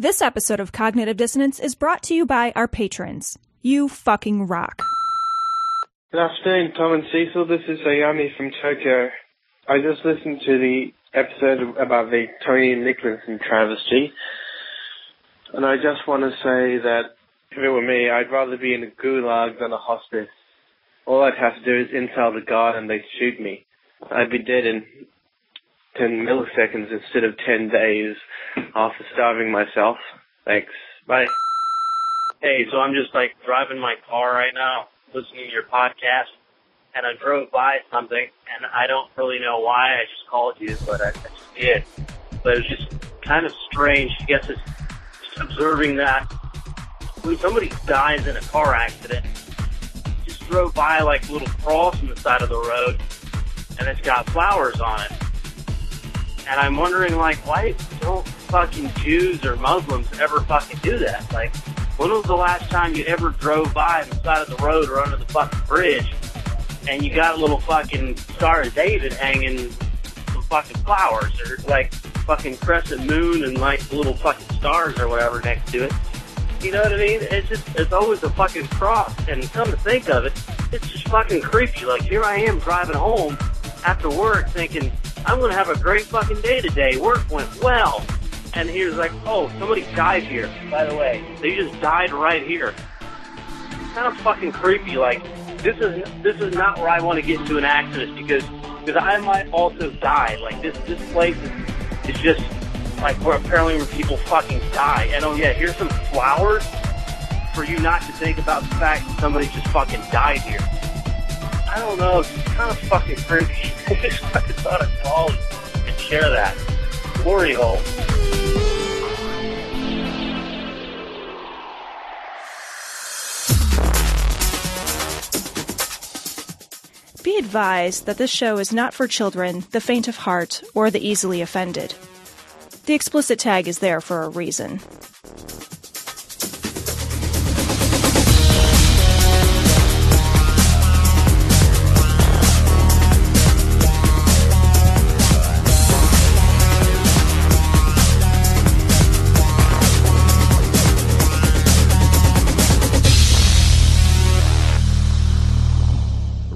This episode of Cognitive Dissonance is brought to you by our patrons. You fucking rock. Good afternoon, Tom and Cecil. This is Ayami from Tokyo. I just listened to the episode about the Tony Nicklinson travesty, and I just want to say that if it were me, I'd rather be in a gulag than a hospice. All I'd have to do is insult the guard and they'd shoot me. I'd be dead in 10 milliseconds instead of 10 days after starving myself. Thanks. Bye. Hey, so I'm just like driving my car right now, listening to your podcast, and I drove by something, and I don't really know why I just called you, but I, I just did. But it was just kind of strange. I guess it's just observing that when somebody dies in a car accident, just drove by like a little cross on the side of the road, and it's got flowers on it. And I'm wondering, like, why don't fucking Jews or Muslims ever fucking do that? Like, when was the last time you ever drove by the side of the road or under the fucking bridge and you got a little fucking Star of David hanging some fucking flowers or like fucking crescent moon and like little fucking stars or whatever next to it? You know what I mean? It's just, it's always a fucking cross. And come to think of it, it's just fucking creepy. Like, here I am driving home after work thinking, I'm going to have a great fucking day today. Work went well. And he was like, oh, somebody died here, by the way. They just died right here. Kind of fucking creepy. Like, this is this is not where I want to get into an accident because because I might also die. Like this this place is, is just like where apparently where people fucking die. And oh yeah, here's some flowers for you not to think about the fact that somebody just fucking died here. I don't know, it's kind of fucking creepy. I just fucking thought I'd call and share that. Glory hole. Be advised that this show is not for children, the faint of heart, or the easily offended. The explicit tag is there for a reason.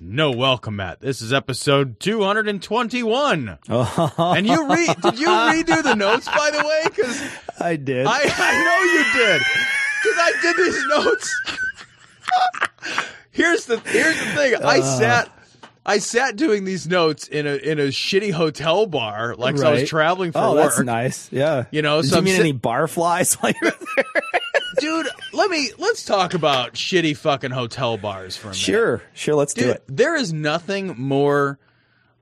no welcome mat. This is episode 221. And you re- did you redo the notes by the way? Because I did. I, I know you did. Because I did these notes. here's the here's the thing. I Uh. sat I sat doing these notes in a in a shitty hotel bar, like so I was traveling for oh, work. that's nice. Yeah. You know, Did so you I'm mean sit- any barflies while there? Dude, let me let's talk about shitty fucking hotel bars for a minute. Sure. Sure. Let's do it. there is nothing more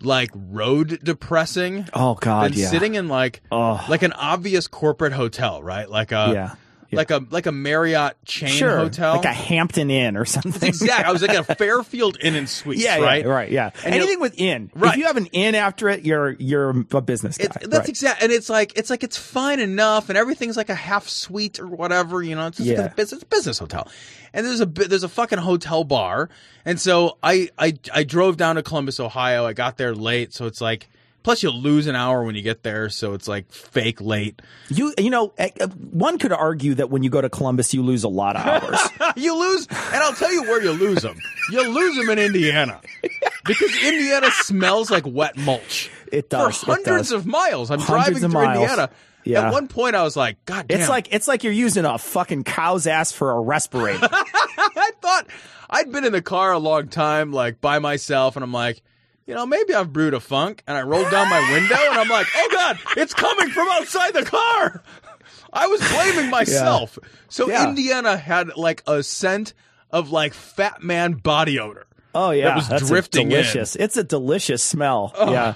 like road depressing Oh God. Yeah. sitting in like Oh. like an obvious corporate hotel, right? Like a yeah. Yeah. like a like a Marriott chain sure. hotel. Like a Hampton Inn or something. exact. I was like a Fairfield Inn and Suites, Yeah, right? yeah, right, yeah. And Anything with inn. Right. If you have an inn after it, you're you're a business guy. It's, that's right. exact, and it's like it's like it's fine enough, and everything's like a half suite or whatever, you know. It's just Yeah. like a business, business hotel, and there's a there's a fucking hotel bar, and so I I I drove down to Columbus, Ohio. I got there late, so it's like plus you lose an hour when you get there, so it's like fake late. You you know, eh, eh, one could argue that when you go to Columbus, you lose a lot of hours. you lose, and I'll tell you where you lose them. You lose them in Indiana because Indiana smells like wet mulch. It does, for hundreds does. of miles. I'm Hundreds driving through miles. Indiana. Yeah. At one point, I was like, God damn. It's like it's like you're using a fucking cow's ass for a respirator. I thought I'd been in the car a long time, like by myself, and I'm like, you know, maybe I've brewed a funk. And I rolled down my window, and I'm like, oh god, it's coming from outside the car. I was blaming myself. Yeah. So Yeah. Indiana had like a scent of like fat man body odor. Oh yeah, That was that's drifting in. delicious. It's a delicious smell. Oh, yeah,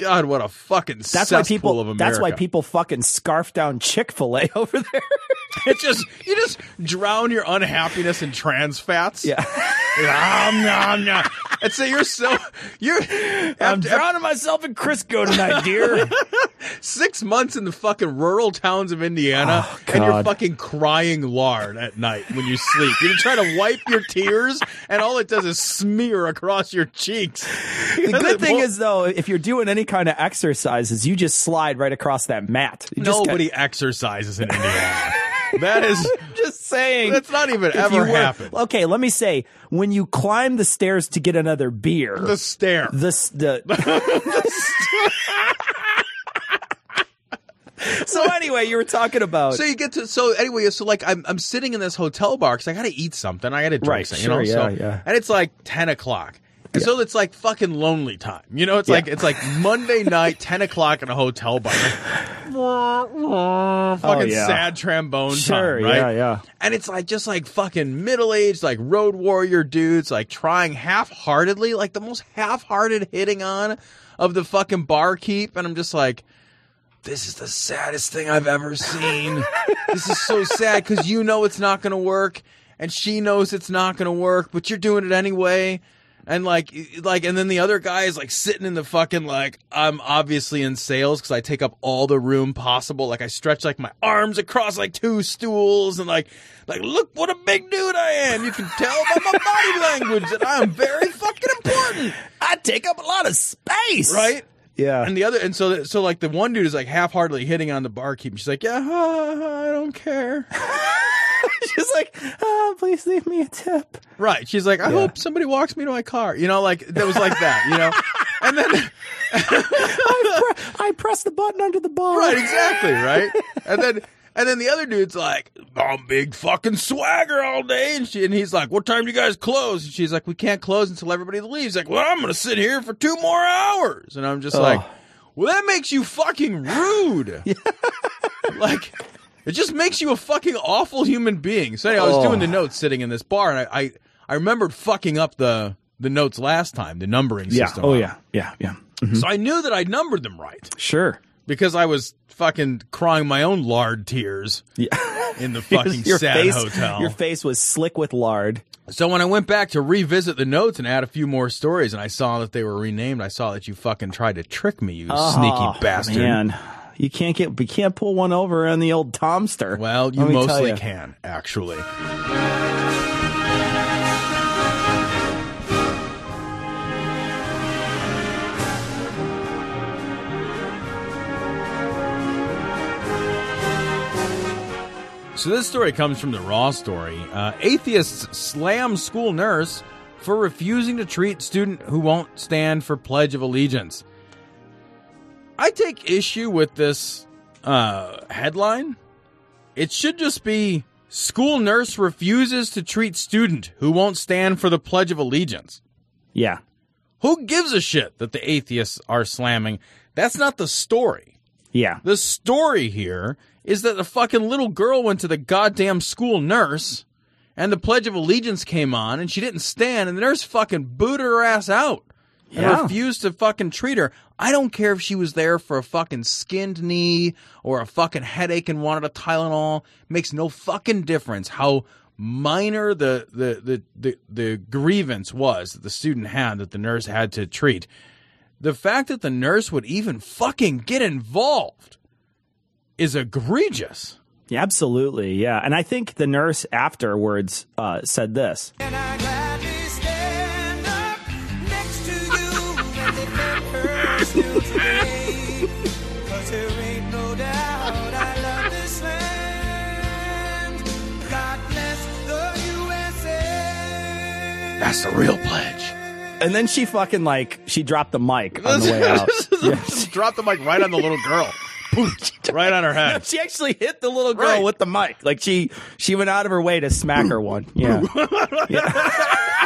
God, what a fucking that's cesspool why people. of America. That's why people fucking scarf down Chick Fil A over there. It's just you just drown your unhappiness in trans fats. yeah, Nom, nom, nom. And so you're so you're I'm drowning myself in Crisco tonight, dear. six months in the fucking rural towns of Indiana, oh, and you're fucking crying lard at night when you sleep. You're trying to wipe your tears, and all it does is smear across your cheeks. the good thing is though, if you're doing any kind of exercises, you just slide right across that mat. You nobody exercises in Indiana. that is just saying. that's not even ever were- happened. Okay, let me say, when you climb the stairs to get another beer, The stair. The the. so anyway, you were talking about So you get to so anyway. So like I'm I'm sitting in this hotel bar because I got to eat something. I got to drink Right, something. sure, you know? yeah, so, yeah. And it's like ten o'clock. And so it's like fucking lonely time. You know, it's Yeah. like it's like Monday night, ten o'clock in a hotel bar. fucking Oh, yeah. sad trombone Sure, time, right? yeah, yeah. And it's like just like fucking middle aged, like road warrior dudes, like trying half heartedly, like the most half hearted hitting on of the fucking barkeep. And I'm just like, this is the saddest thing I've ever seen. this is so sad because you know it's not going to work, and she knows it's not going to work, but you're doing it anyway. And like, like, and then the other guy is like sitting in the fucking like, I'm obviously in sales because I take up all the room possible. Like I stretch like my arms across like two stools and like, like look what a big dude I am. You can tell by my body language that I am very fucking important, I take up a lot of space, right? Yeah. And the other, and so, so like the one dude is like half-heartedly hitting on the barkeep. She's like, "Yeah, I don't care." She's like, oh, please leave me a tip. Right? She's like, "I hope somebody walks me to my car." You know, like that was like that. You know, and then I, pre- I pressed the button under the bar. right, exactly, right, and then. And then the other dude's like, I'm big fucking swagger all day. And, she, and he's like, What time do you guys close? And she's like, We can't close until everybody leaves. Like, Well, I'm going to sit here for two more hours. And I'm just like, Well, that makes you fucking rude. like, it just makes you a fucking awful human being. So anyway, I was oh. doing the notes sitting in this bar, and I, I, I remembered fucking up the the notes last time, the numbering Yeah. system. Oh, yeah. Yeah. Yeah. them. So I knew that I numbered them right Sure. because I was fucking crying my own lard tears Yeah. in the fucking your sad face, hotel. Your face was slick with lard. So when I went back to revisit the notes and add a few more stories, and I saw that they were renamed, I saw that you fucking tried to trick me, you Oh, sneaky bastard. Man, you can't get, we can't pull one over on the old Tomster. Well, you Let me tell mostly ya. can, actually. So this story comes from the Raw story. Uh, atheists slam school nurse for refusing to treat student who won't stand for Pledge of Allegiance. I take issue with this uh, headline. It should just be school nurse refuses to treat student who won't stand for the Pledge of Allegiance. Yeah. Who gives a shit that the atheists are slamming? That's not the story. Yeah. The story here is that the fucking little girl went to the goddamn school nurse and the Pledge of Allegiance came on and she didn't stand and the nurse fucking booted her ass out and Yeah. refused to fucking treat her. I don't care if she was there for a fucking skinned knee or a fucking headache and wanted a Tylenol. Makes no fucking difference how minor the the the the, the grievance was that the student had that the nurse had to treat. The fact that the nurse would even fucking get involved is egregious. Yeah, absolutely. Yeah. And I think the nurse afterwards uh, said this. That's the real pledge. And then she fucking like, she dropped the mic on the way out. is just dropped the mic right on the little girl. Right on her head. She actually hit the little girl Right. with the mic. Like she she went out of her way to smack her one. Yeah. Yeah.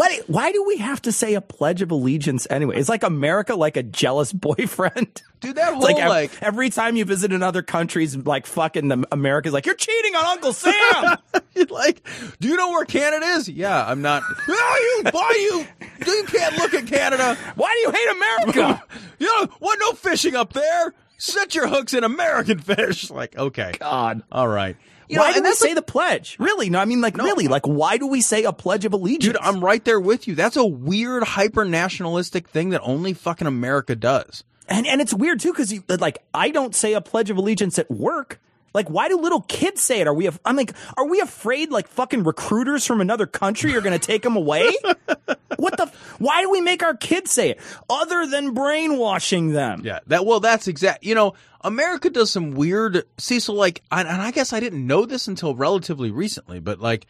Why, why do we have to say a pledge of allegiance anyway? It's like America like a jealous boyfriend. Dude, that like, whole, ev- like- every time you visit another country's like fucking the America's like, you're cheating on Uncle Sam. like, do you know where Canada is? Yeah, I'm not. Why you? Why you? You can't look at Canada. why do you hate America? you know what? No fishing up there. Set your hooks in American fish. Like, okay, God. all right. You why know, do we say a- the pledge? Really? No, I mean like really, like why do we say a pledge of allegiance? Dude, I'm right there with you. That's a weird hyper nationalistic thing that only fucking America does. And and it's weird too because like I don't say a pledge of allegiance at work. Like, why do little kids say it? Are we? af- I'm like, are we afraid like fucking recruiters from another country are going to take them away? what the? f- Why do we make our kids say it? Other than brainwashing them. Yeah, that well, that's exact. You know, America does some weird. See, so like, and I guess I didn't know this until relatively recently, but like,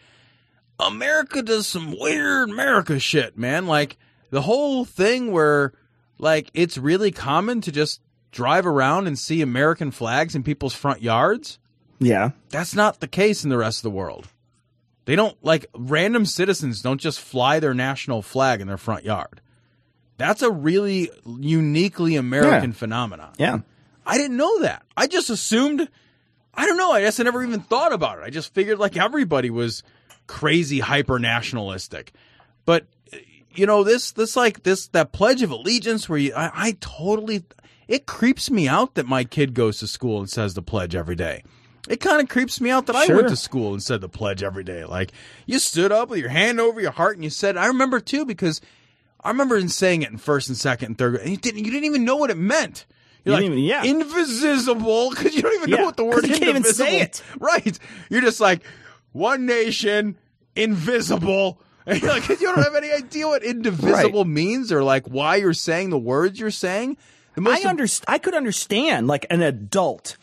America does some weird America shit, man. Like the whole thing where, like, it's really common to just drive around and see American flags in people's front yards. Yeah. That's not the case in the rest of the world. They don't like random citizens don't just fly their national flag in their front yard. That's a really uniquely American Yeah. phenomenon. Yeah. I didn't know that. I just assumed I don't know, I guess I never even thought about it. I just figured like everybody was crazy hyper nationalistic. But you know, this this like this that pledge of allegiance where you I, I totally it creeps me out that my kid goes to school and says the pledge every day. It kind of creeps me out that I went to school and said the pledge every day. Like you stood up with your hand over your heart and you said I remember too because I remember in saying it in first and second and third grade, and you didn't you didn't even know what it meant. You're You like even- yeah. invisible because you don't even know what the word you can't even say it. Right. You're just like one nation, invisible. And you're like, you don't have any idea what indivisible means or like why you're saying the words you're saying. I underst- I could understand like an adult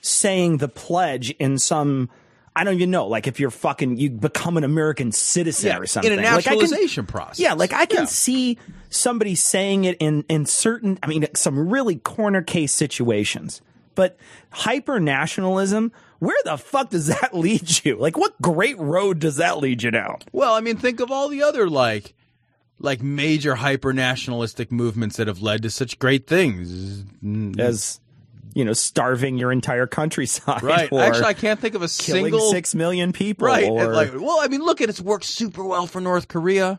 saying the pledge in some. I don't even know, like if you're fucking, you become an American citizen Yeah, or something. in a Like, I can- naturalization process. Yeah, like I can Yeah. see somebody saying it in in certain, I mean, some really corner case situations. But hyper nationalism, where the fuck does that lead you? Like, what great road does that lead you down? Well, I mean, think of all the other like like major hyper nationalistic movements that have led to such great things. Mm. As you know, starving your entire countryside, Right. Actually, I can't think of a killing single six million people, Right. Or, like, well, I mean, look at it's worked super well for North Korea.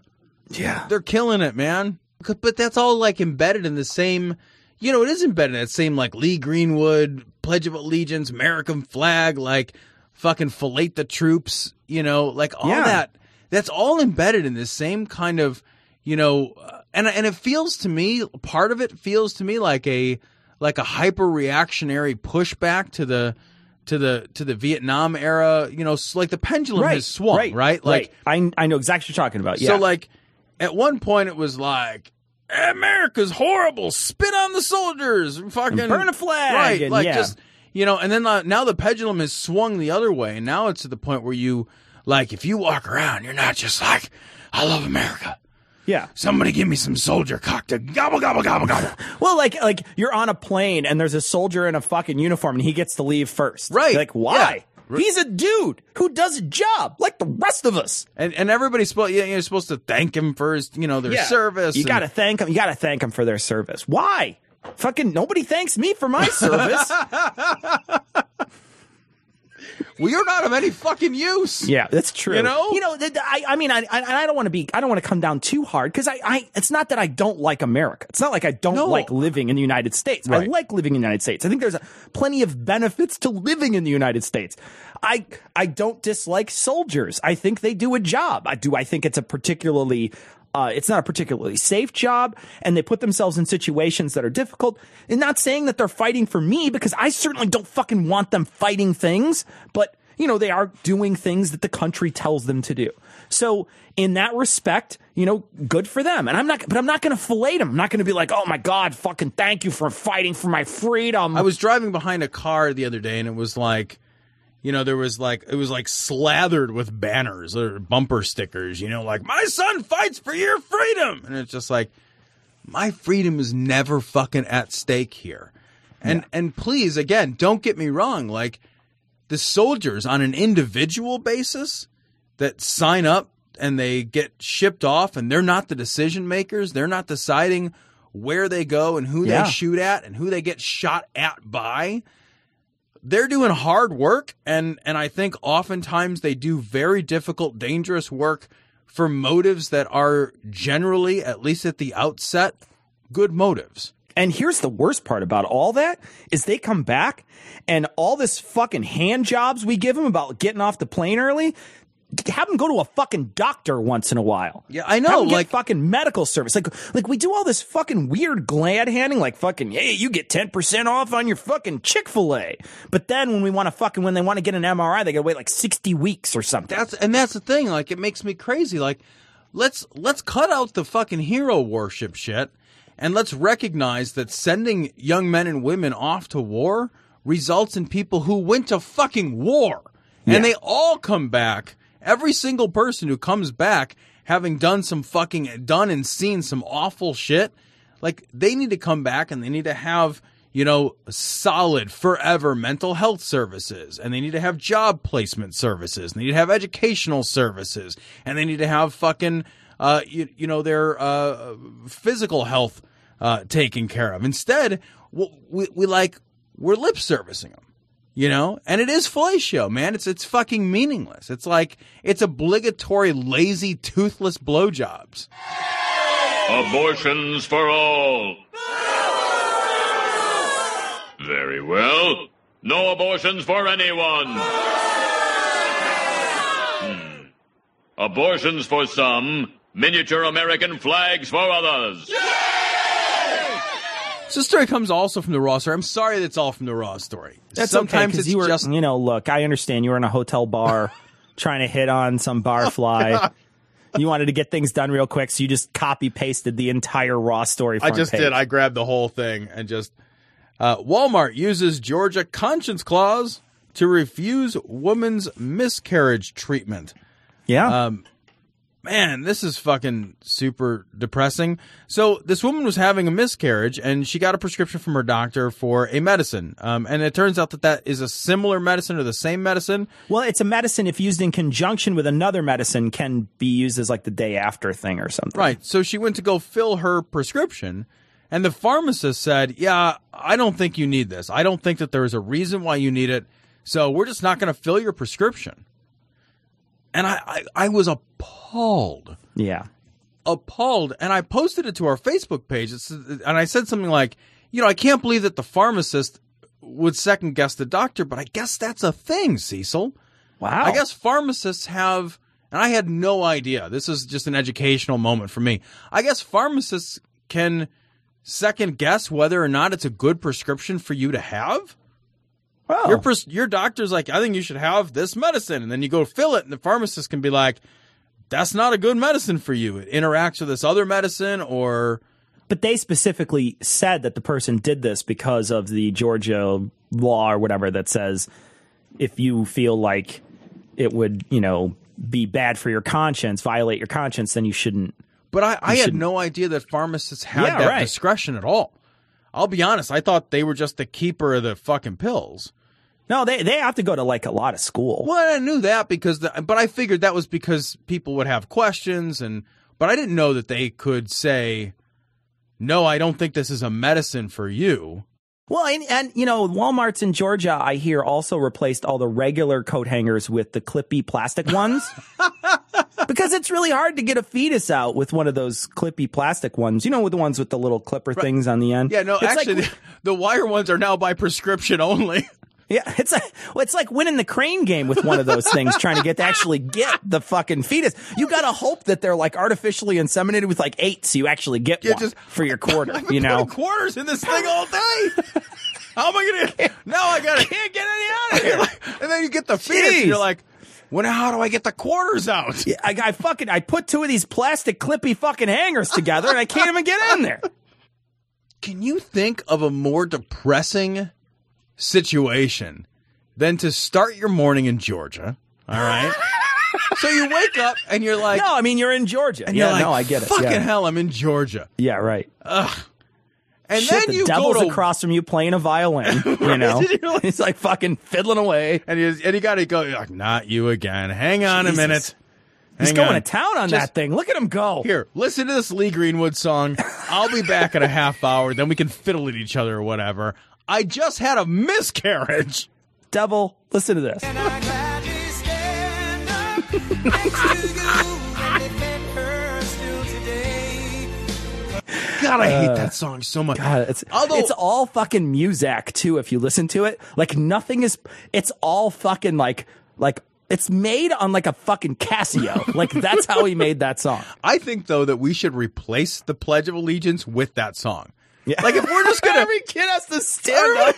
yeah, They're killing it, man. But- But that's all like embedded in the same, you know, it is embedded in that same like Lee Greenwood, Pledge of Allegiance, American flag, like fucking fillet the troops, you know, like all Yeah. that. That's all embedded in this same kind of, you know, and and it feels to me, part of it feels to me like a like a hyper reactionary pushback to the to the to the Vietnam era, you know, like the pendulum right, has swung, right? right, Like I I know exactly what you're talking about. Yeah, so like at one point it was like America's horrible, spit on the soldiers, fucking And burn a flag, right? and like yeah. just you know, and then uh, now the pendulum has swung the other way, and now it's to the point where you like if you walk around, you're not just like I love America. Yeah. Somebody give me some soldier cock to gobble gobble gobble gobble. Well, like like you're on a plane and there's a soldier in a fucking uniform and he gets to leave first. Right. You're like why? Yeah. He's a dude who does a job like the rest of us. And and everybody's supposed yeah, you're supposed to thank him for his you know their service. You and- got to thank him. You got to thank him for their service. Why? Fucking nobody thanks me for my service. well, you're not of any fucking use. yeah, that's true. You know? you know. th- th- I, I mean, I, I, I don't want to be. I don't want to come down too hard because I, I. It's not that I don't like America. It's not like I don't No. like living in the United States. I like living in the United States. I think there's a, plenty of benefits to living in the United States. I, I don't dislike soldiers. I think they do a job. I do. I think it's a particularly. Uh, it's not a particularly safe job, and they put themselves in situations that are difficult. And not saying that they're fighting for me because I certainly don't fucking want them fighting things, but you know, they are doing things that the country tells them to do. So in that respect, you know, good for them. And I'm not, but I'm not going to fillet them. I'm not going to be like, oh my God, fucking thank you for fighting for my freedom. I was driving behind a car the other day and it was like, you know, there was like, it was like slathered with banners or bumper stickers, you know, like, my son fights for your freedom. And it's just like, my freedom is never fucking at stake here. And and please again, don't get me wrong, like the soldiers on an individual basis that sign up and they get shipped off and they're not the decision makers, they're not deciding where they go and who Yeah. they shoot at and who they get shot at by. They're doing hard work and and I think oftentimes they do very difficult dangerous work for motives that are generally at least at the outset good motives. And here's the worst part about all that is they come back and all this fucking hand jobs we give them about getting off the plane early. Have them go to a fucking doctor once in a while. Yeah, I know, Have 'em get like- fucking medical service. Like, like we do all this fucking weird glad handing, like fucking, hey, you get ten percent off on your fucking Chick Fil A. But then when we want to fucking, when they want to get an MRI, they got to wait like sixty weeks or something. That's and that's the thing. Like it makes me crazy. Like let's let's cut out the fucking hero worship shit, and let's recognize that sending young men and women off to war results in people who went to fucking war, Yeah. and they all come back. Every single person who comes back having done some fucking done and seen some awful shit, like they need to come back and they need to have you know, solid forever mental health services, and they need to have job placement services, and they need to have educational services, and they need to have fucking, uh, you, you know, their uh, physical health uh, taken care of. Instead, we, we, we like we're lip servicing them, you know, and it is fellatio, man. It's it's fucking meaningless. It's like it's obligatory, lazy, toothless blowjobs. Abortions for all. Very well. No abortions for anyone. Hmm. Abortions for some, miniature American flags for others. So this story comes also from the Raw story. I'm sorry that's all from the Raw story. That's Sometimes okay, it's you were, just you know, look, I understand you were in a hotel bar trying to hit on some barfly. you wanted to get things done real quick, so you just copy pasted the entire Raw story. I just page. did. I grabbed the whole thing and just. Uh, Walmart uses Georgia conscience clause to refuse woman's miscarriage treatment. yeah. Um, man, this is fucking super depressing. So this woman was having a miscarriage, and she got a prescription from her doctor for a medicine. Um, and it turns out that that is a similar medicine or the same medicine. well, it's a medicine if used in conjunction with another medicine can be used as like the day after thing or something. Right. So she went to go fill her prescription, and the pharmacist said, Yeah, I don't think you need this. I don't think that there is a reason why you need it. So we're just not going to fill your prescription. And I, I, I was appalled. Yeah. Appalled. And I posted it to our Facebook page. It's, and I said something like, You know, I can't believe that the pharmacist would second guess the doctor, but I guess that's a thing, Cecil. Wow. I guess pharmacists have, and I had no idea. This is just an educational moment for me. I guess pharmacists can second guess whether or not it's a good prescription for you to have. Well, Your pres- your doctor's like, I think you should have this medicine, and then you go fill it, and the pharmacist can be like, that's not a good medicine for you. It interacts with this other medicine, or but they specifically said that the person did this because of the Georgia law or whatever that says if you feel like it would, you know, be bad for your conscience, violate your conscience, then you shouldn't. But I, I had no idea that pharmacists had Yeah, that right. discretion at all. I'll be honest, I thought they were just the keeper of the fucking pills. No, they they have to go to like a lot of school. Well, I knew that because, the, but I figured that was because people would have questions, and but I didn't know that they could say, "No, I don't think this is a medicine for you." Well, and, and you know, Walmart's in Georgia, I hear, also replaced all the regular coat hangers with the clippy plastic ones. because it's really hard to get a fetus out with one of those clippy plastic ones. You know, with the ones with the little clipper things on the end. Yeah, no, It's like- actually, the, the wire ones are now by prescription only. Yeah, it's like it's like winning the crane game with one of those things, trying to get to actually get the fucking fetus. You gotta hope that they're like artificially inseminated with like eight, so you actually get Yeah, one just- for your quarter. Been You know, quarters in this thing all day. How am I gonna? No, I gotta can't get any out of here. and then you get the fetus, Jeez. and you're like, "Well, now how do I get the quarters out?" Yeah, I, I fucking I put two of these plastic clippy fucking hangers together, and I can't even get in there. Can you think of a more depressing situation than to start your morning in Georgia? All right. so you wake up and you're like, no, I mean you're in Georgia. and yeah, you're like, no, I get it. Fucking yeah. hell, I'm in Georgia. Yeah, right. And Shit, then the you devil's go to across from you playing a violin. You know, he's like fucking fiddling away. and you and you got to go. You're like, not you again. Hang on Jesus. a minute. He's Hang going on. to town on Just- that thing. Look at him go. Here, listen to this Lee Greenwood song. I'll be back in a half hour. Then we can fiddle at each other or whatever. I just had a miscarriage. Devil, listen to this. And I stand up next to you and defend her still today. God, I hate uh, that song so much. God, it's Although- it's all fucking music too. If you listen to it, like nothing is. It's all fucking like like it's made on like a fucking Casio. like that's how he made that song. I think though that we should replace the Pledge of Allegiance with that song. Yeah. Like if we're just gonna Every kid has to stand up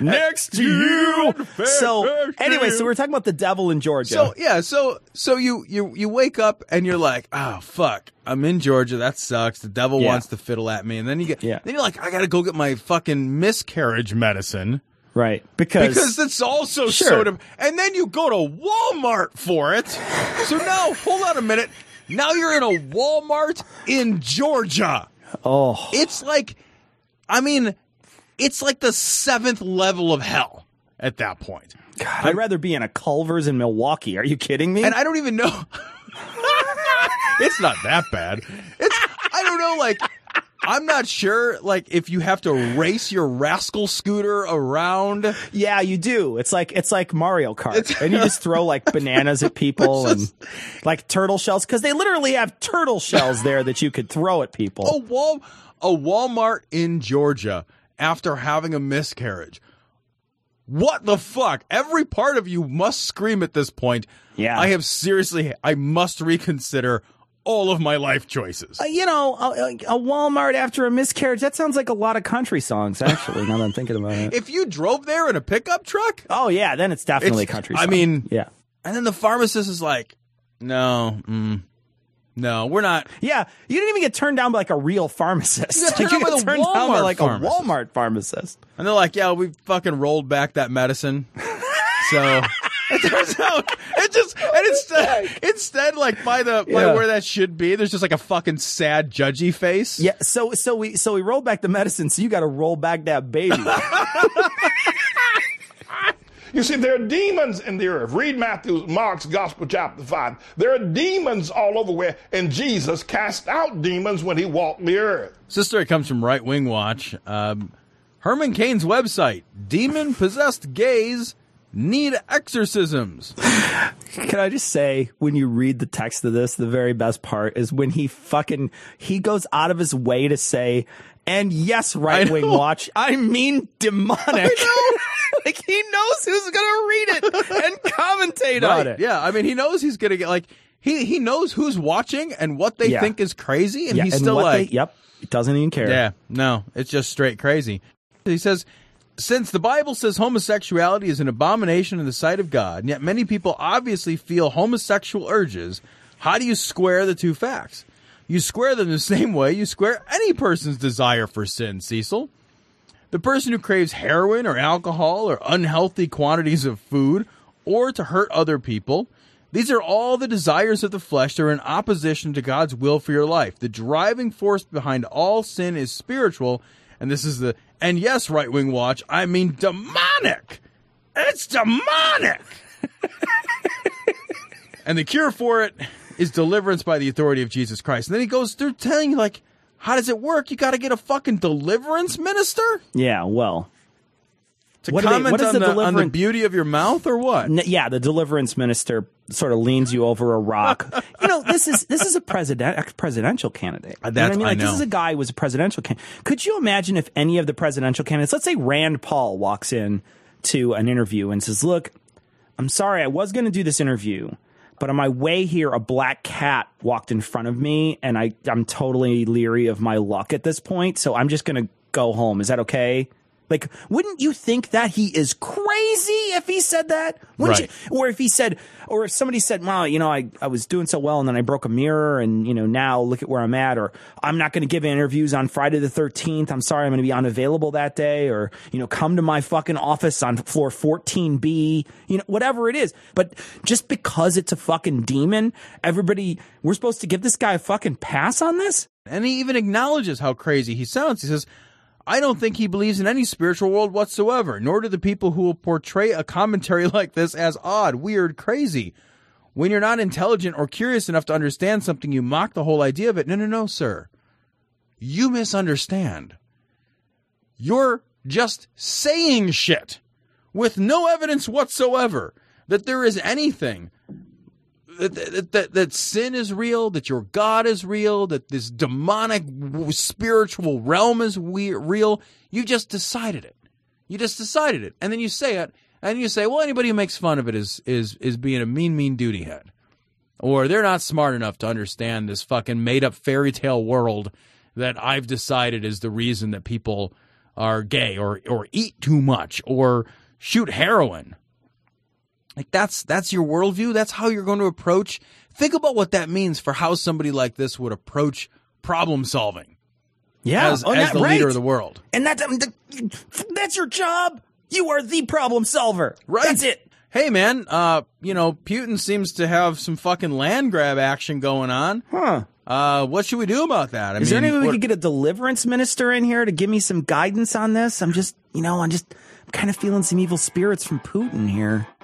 next to you. So anyway, so we're talking about the devil in Georgia. So yeah, so so you you you wake up and you're like, oh fuck, I'm in Georgia. That sucks. The devil Yeah. wants to fiddle at me, and then you get Yeah. then you're like, I gotta go get my fucking miscarriage medicine right, because because it's also Sure. so. Dem- and then you go to Walmart for it. So now, hold on a minute. Now you're in a Walmart in Georgia. oh It's like, I mean, it's like the seventh level of hell at that point. God, I'd rather be in a Culver's in Milwaukee. Are you kidding me? and I don't even know. it's not that bad. It's I don't know. Like I'm not sure. Like if you have to race your rascal scooter around. Yeah, you do. It's like it's like Mario Kart, It's- and you just throw like bananas at people It's and like turtle shells because they literally have turtle shells there that you could throw at people. A wall, a Walmart in Georgia after having a miscarriage. What the fuck? Every part of you must scream at this point. Yeah. I have seriously. I must reconsider all of my life choices. Uh, you know, a, a Walmart after a miscarriage. That sounds like a lot of country songs, actually. now that I'm thinking about it. if you drove there in a pickup truck, Oh yeah, then it's definitely It's- country. I mean- yeah, And then the pharmacist is like, no, mm, no, we're not. yeah. You didn't even get turned down by like a real pharmacist. You got turned Like, down by got turned down by like pharmacist. a Walmart pharmacist. And they're like, yeah, we fucking rolled back that medicine. so it turns out it just, and instead, instead, like by the, by Yeah. where that should be, there's just like a fucking sad, judgy face. Yeah. So so we so we rolled back the medicine. So you got to roll back that baby. You see, there are demons in the earth. Read Matthew, Mark's Gospel, chapter 5. There are demons all over where, and Jesus cast out demons when he walked the earth. Sister, it comes from Right Wing Watch. Um, Herman Cain's website, demon possessed gays need exorcisms. Can I just say, when you read the text of this, the very best part is when he fucking he goes out of his way to say, "And yes, right wing watch, I mean demonic." like he knows who's gonna read it and commentate on it. Yeah, I mean, he knows he's gonna get like he he knows who's watching and what they Yeah. think is crazy, and Yeah, he's and still like, they, "Yep, he doesn't even care." yeah, no, it's just straight crazy. He says, since the Bible says homosexuality is an abomination in the sight of God, and yet many people obviously feel homosexual urges, how do you square the two facts? You square them the same way you square any person's desire for sin, Cecil. The person who craves heroin or alcohol or unhealthy quantities of food or to hurt other people, these are all the desires of the flesh that are in opposition to God's will for your life. The driving force behind all sin is spiritual, and this is the, and yes, right wing watch, I mean demonic. It's demonic. and the cure for it is deliverance by the authority of Jesus Christ. And then he goes through telling you, like, how does it work? You got to get a fucking deliverance minister Yeah, well, to What do they- comment on, the the, on the beauty of your mouth or what? N- yeah, the deliverance minister sort of leans you over a rock. you know, this is this is a president presidential candidate. You know what I mean? I Like, This is a guy who was a presidential candidate. Could you imagine if any of the presidential candidates, let's say Rand Paul, walks in to an interview and says, "Look, I'm sorry, I was going to do this interview." But on my way here, a black cat walked in front of me, and I, I'm totally leery of my luck at this point. So I'm just to go home. Is that okay? Like, wouldn't you think that he is crazy if he said that? Wouldn't Right. you? Or if he said, or if somebody said, "Wow, you know, I, I was doing so well, and then I broke a mirror, and you know, now look at where I'm at," or "I'm not going to give interviews on Friday the 13th. I'm sorry, I'm going to be unavailable that day," or you know, come to my fucking office on floor 14B, you know, whatever it is. But just because it's a fucking demon, everybody, we're supposed to give this guy a fucking pass on this? And he even acknowledges how crazy he sounds. He says, I don't think he believes in any spiritual world whatsoever, nor do the people who will portray a commentary like this as odd, weird, crazy. When you're not intelligent or curious enough to understand something, you mock the whole idea of it. No, no, no, sir. You misunderstand. You're just saying shit with no evidence whatsoever that there is anything that, that, that, sin is real, that your God is real, that this demonic spiritual realm is we- real. You just decided it. You just decided it, and then you say it, and you say, "Well, anybody who makes fun of it is is is being a mean, mean duty head, or they're not smart enough to understand this fucking made up fairy tale world that I've decided is the reason that people are gay, or or eat too much, or shoot heroin." Like that's that's your worldview. That's how you're going to approach. Think about what that means for how somebody like this would approach problem solving Yeah, as, oh, as the leader right. of the world. And that, um, the, that's your job. You are the problem solver. Right. That's it. Hey man, uh, you know Putin seems to have some fucking land grab action going on. Huh. Uh, what should we do about that? I Is there any way we could get a deliverance minister in here to give me some guidance on this? I'm just, you know, I'm just I'm kind of feeling some evil spirits from Putin here.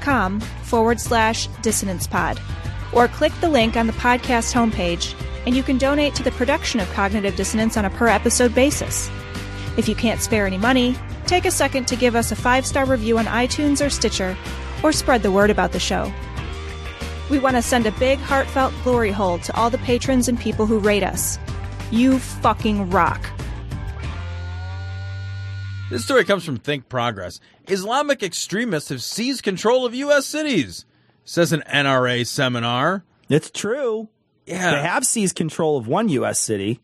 com forward slash dissonance pod. Or click the link on the podcast homepage and you can donate to the production of Cognitive Dissonance on a per episode basis. If you can't spare any money, take a second to give us a five star review on iTunes or Stitcher, or spread the word about the show. We want to send a big, heartfelt glory hole to all the patrons and people who rate us. You fucking rock. This story comes from Think Progress. Islamic extremists have seized control of U.S. cities, says an NRA seminar. It's true. Yeah. They have seized control of one U.S. city,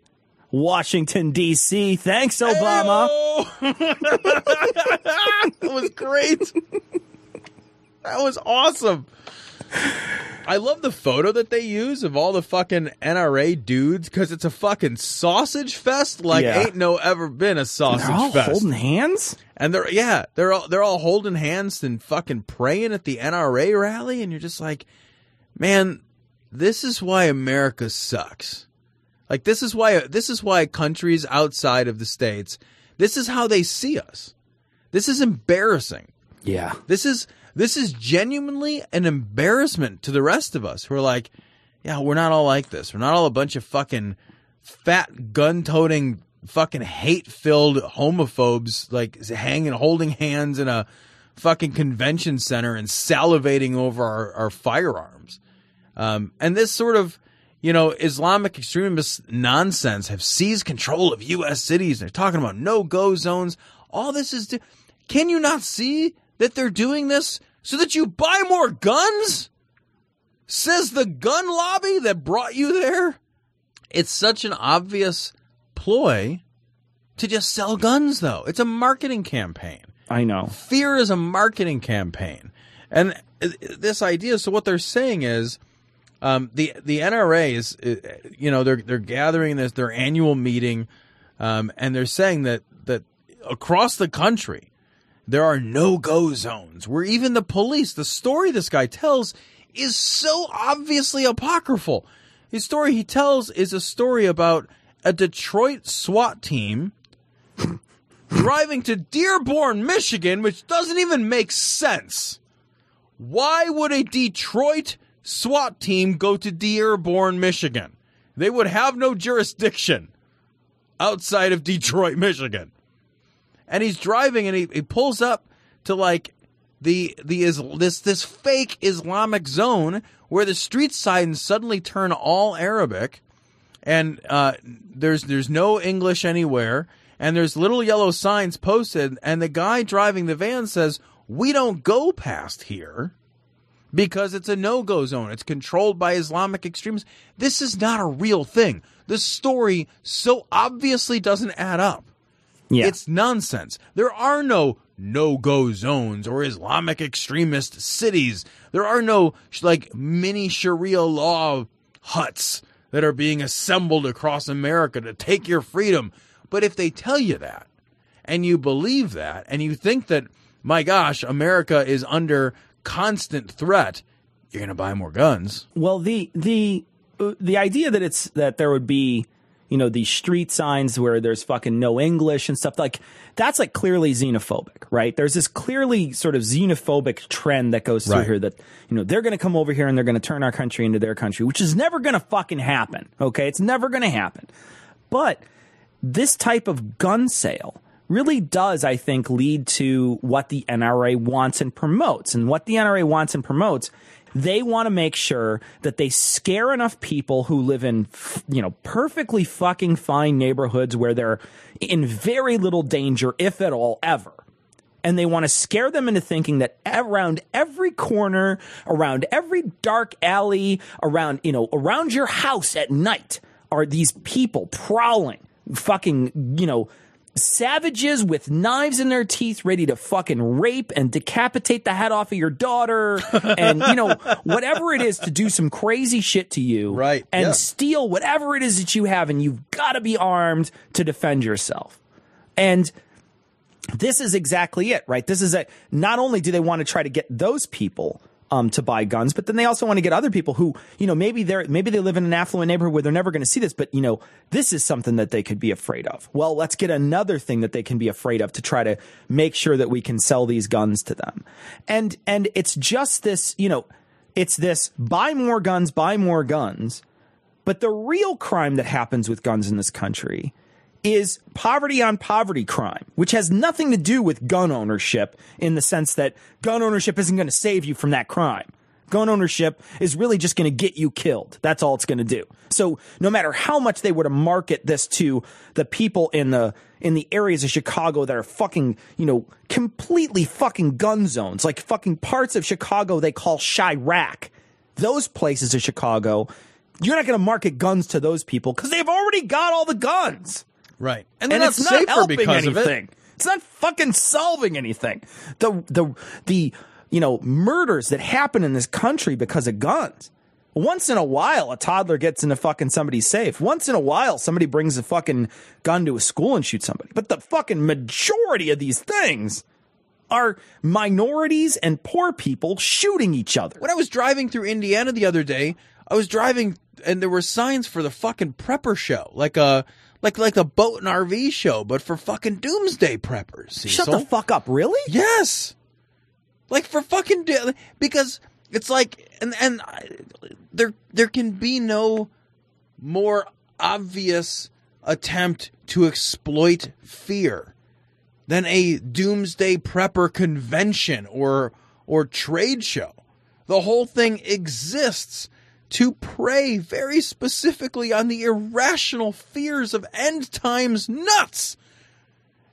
Washington, D.C. Thanks, Obama. that was great. that was awesome. I love the photo that they use of all the fucking NRA dudes because it's a fucking sausage fest like Yeah. ain't no ever been a sausage They're all fest. holding hands? And they're yeah, they're all they're all holding hands and fucking praying at the NRA rally, and you're just like, man, this is why America sucks. Like this is why this is why countries outside of the states, this is how they see us. This is embarrassing. Yeah. This is this is genuinely an embarrassment to the rest of us. We're like, yeah, we're not all like this. We're not all a bunch of fucking fat gun-toting fucking hate-filled homophobes like hanging holding hands in a fucking convention center and salivating over our, our firearms. Um, and this sort of, you know, Islamic extremist nonsense have seized control of U.S. cities. They're talking about no-go zones. All this is. Do- Can you not see that they're doing this so that you buy more guns? Says the gun lobby that brought you there. It's such an obvious ploy to just sell guns, though. It's a marketing campaign. I know. Fear is a marketing campaign, and uh, this idea. So what they're saying is, um, the the NRA is, uh, you know, they're they're gathering this their annual meeting, um, and they're saying that that across the country there are no go zones where even the police. The story this guy tells is so obviously apocryphal. His story he tells is a story about a Detroit SWAT team driving to Dearborn, Michigan, which doesn't even make sense. Why would a Detroit SWAT team go to Dearborn, Michigan? They would have no jurisdiction outside of Detroit, Michigan. And he's driving, and he, he pulls up to like the the is this this fake Islamic zone where the street signs suddenly turn all Arabic, and uh, there's there's no English anywhere, and there's little yellow signs posted, and the guy driving the van says, "We don't go past here." Because it's a no go zone. It's controlled by Islamic extremists. This is not a real thing. The story so obviously doesn't add up. Yeah. It's nonsense. There are no no go zones or Islamic extremist cities. There are no like mini Sharia law huts that are being assembled across America to take your freedom. But if they tell you that and you believe that and you think that, my gosh, America is under constant threat, you're going to buy more guns. Well, the the uh, the idea that it's that there would be, you know, these street signs where there's fucking no English and stuff like that's like clearly xenophobic, right? There's this clearly sort of xenophobic trend that goes through Right. here that you know they're going to come over here and they're going to turn our country into their country, which is never going to fucking happen. Okay, it's never going to happen. But this type of gun sale really does, I think, lead to what the NRA wants and promotes. And what the NRA wants and promotes, they want to make sure that they scare enough people who live in, you know, perfectly fucking fine neighborhoods where they're in very little danger, if at all, ever. And they want to scare them into thinking that around every corner, around every dark alley, around, you know, around your house at night are these people prowling, fucking, you know, savages with knives in their teeth ready to fucking rape and decapitate the head off of your daughter and, you know, whatever it is to do some crazy shit to you. Right, And yeah. steal whatever it is that you have and you've got to be armed to defend yourself. And this is exactly it, right? This is a not only do they want to try to get those people um, to buy guns, but then they also want to get other people who, you know, maybe they're maybe they live in an affluent neighborhood where they're never going to see this, but you know, this is something that they could be afraid of. Well, let's get another thing that they can be afraid of to try to make sure that we can sell these guns to them. And and it's just this, you know, it's this buy more guns, buy more guns. But the real crime that happens with guns in this country is poverty on poverty crime, which has nothing to do with gun ownership in the sense that gun ownership isn't going to save you from that crime. Gun ownership is really just going to get you killed. That's all it's going to do. So no matter how much they were to market this to the people in the in the areas of Chicago that are fucking, you know, completely fucking gun zones, like fucking parts of Chicago they call Chiraq. Those places of Chicago, you're not going to market guns to those people because they've already got all the guns Right. and And, not it's not helping anything. it. It's not fucking solving anything. The the the you know murders that happen in this country because of guns. Once in a while, a toddler gets into fucking somebody's safe. Once in a while, somebody brings a fucking gun to a school and shoots somebody. But the fucking majority of these things are minorities and poor people shooting each other. When I was driving through Indiana the other day, I was driving and there were signs for the fucking prepper show, like a like like the boat and RV show, but for fucking doomsday preppers. Shut the fuck up, really? Yes, like for fucking do- because it's like and and I- there there can be no more obvious attempt to exploit fear than a doomsday prepper convention or or trade show. The whole thing exists to prey very specifically on the irrational fears of end times nuts.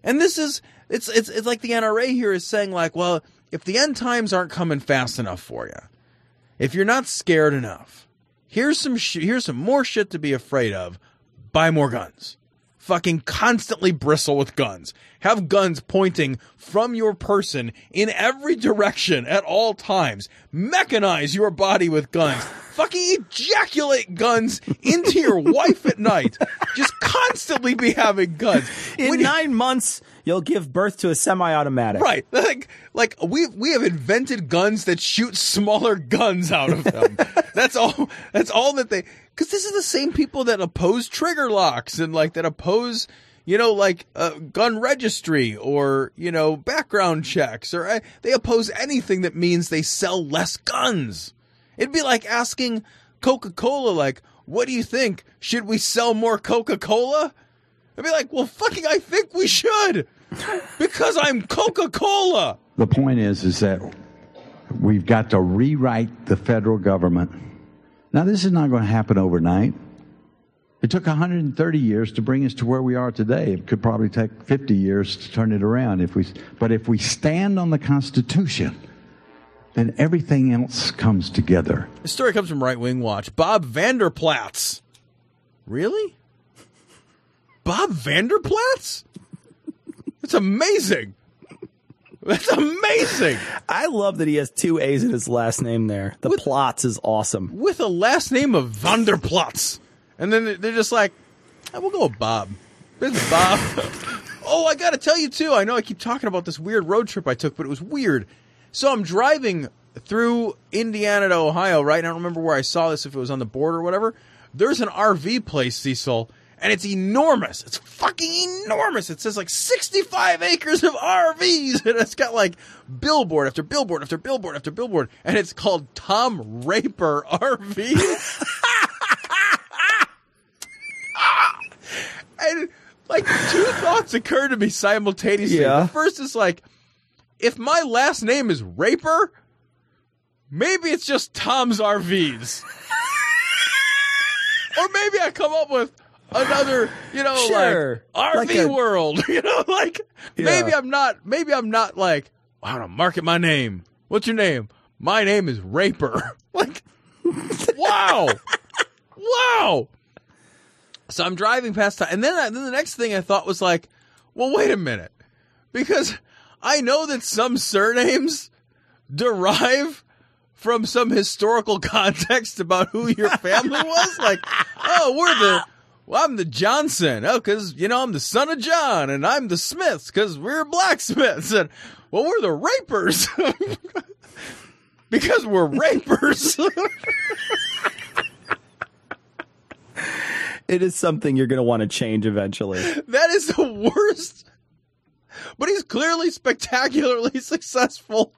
And this is it's it's it's like the NRA here is saying like, well, if the end times aren't coming fast enough for you, if you're not scared enough, here's some sh- here's some more shit to be afraid of. Buy more guns. Fucking constantly bristle with guns. Have guns pointing from your person in every direction at all times. Mechanize your body with guns. Fucking ejaculate guns into your wife at night. Just constantly be having guns. In When you- nine months, you'll give birth to a semi-automatic. Right. Like like we we have invented guns that shoot smaller guns out of them. that's all that's all that they cuz this is the same people that oppose trigger locks and like that oppose you know like uh, gun registry or you know background checks or uh, they oppose anything that means they sell less guns. It'd be like asking Coca-Cola like what do you think? Should we sell more Coca-Cola? I'd be like, "Well, fucking I think we should." Because I'm Coca Cola. The point is, is that we've got to rewrite the federal government. Now, this is not going to happen overnight. It took 130 years to bring us to where we are today. It could probably take 50 years to turn it around if we. But if we stand on the Constitution, then everything else comes together. This story comes from Right Wing Watch. Bob Vander Plaats. Really? Bob Vander Plaats? That's amazing. That's amazing. I love that he has two A's in his last name there. The plots is awesome. With a last name of Vander Plaats. And then they're just like, "Ah, we'll go with Bob. It's Bob. oh, I got to tell you, too. I know I keep talking about this weird road trip I took, but it was weird. So I'm driving through Indiana to Ohio, right? And I don't remember where I saw this, if it was on the border or whatever. There's an RV place, Cecil, and it's enormous. It's fucking enormous. It says like 65 acres of RVs, and it's got like billboard after billboard after billboard after billboard, and it's called Tom Raper RV. and like two thoughts occur to me simultaneously. Yeah. The first is like, if my last name is Raper, maybe it's just Tom's RVs. or maybe I come up with another, you know, Sure. like RV Like a- world. You know, like maybe I'm not maybe I'm not like, I don't market my name. What's your name? My name is Raper. like wow. wow. So I'm driving past, and then, I, then the next thing I thought was like, well, wait a minute, because I know that some surnames derive from some historical context about who your family was. Like, oh, we're the, well, I'm the Johnson. Oh, because you know I'm the son of John, and I'm the Smiths because we're blacksmiths, and well, we're the rapers because we're rapers. It is something you're going to want to change eventually. That is the worst. But he's clearly spectacularly successful.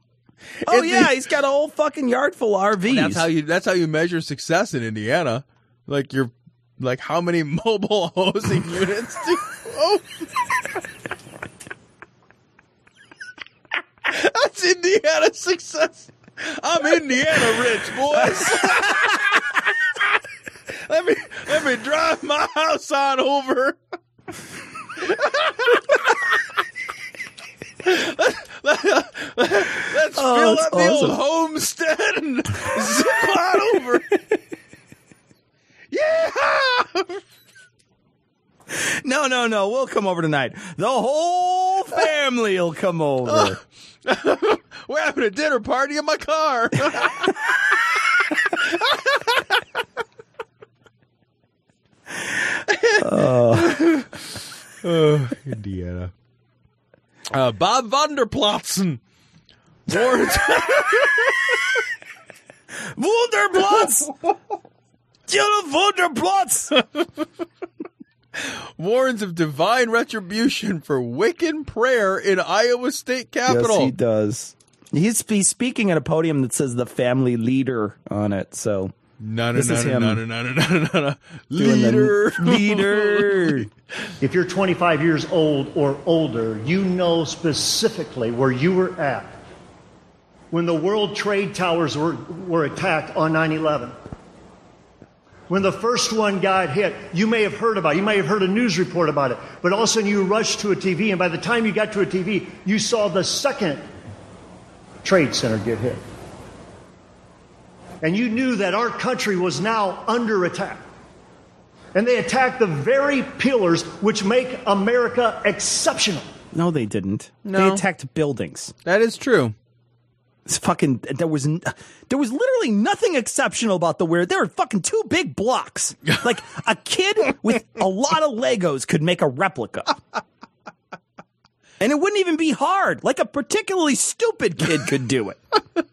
Oh yeah, the- he's got a whole fucking yard full of RVs. that's how you that's how you measure success in Indiana. Like you're like how many mobile housing units do oh. That's Indiana success. I'm Indiana rich, boys. let me let me drive my house on over. Let's Oh, fill up the old homestead and zip on over. Yeah. No, no, no. We'll come over tonight. The whole family will come over. We're having a dinner party in my car. oh, Indiana. Uh, Bob Vanderplatzen. Warns, Wunderplatz! Wunderplatz! warns of divine retribution for Wiccan prayer in Iowa State Capitol. Yes, he does. He's, he's speaking at a podium that says the family leader on it. So no, no, This no, is no, him no, no, no, no, no, no, no. doing the Leader. leader. If you're 25 years old or older, you know specifically where you were at when the World Trade Towers were, were attacked on 9 11. When the first one got hit, you may have heard about it. You may have heard a news report about it. But all of a sudden you rushed to a TV, and by the time you got to a TV, you saw the second trade center get hit. And you knew that our country was now under attack. And they attacked the very pillars which make America exceptional. No, they didn't. No. They attacked buildings. That is true. It's fucking. There was there was literally nothing exceptional about the weird. There were fucking two big blocks. Like a kid with a lot of Legos could make a replica. And it wouldn't even be hard. Like a particularly stupid kid could do it.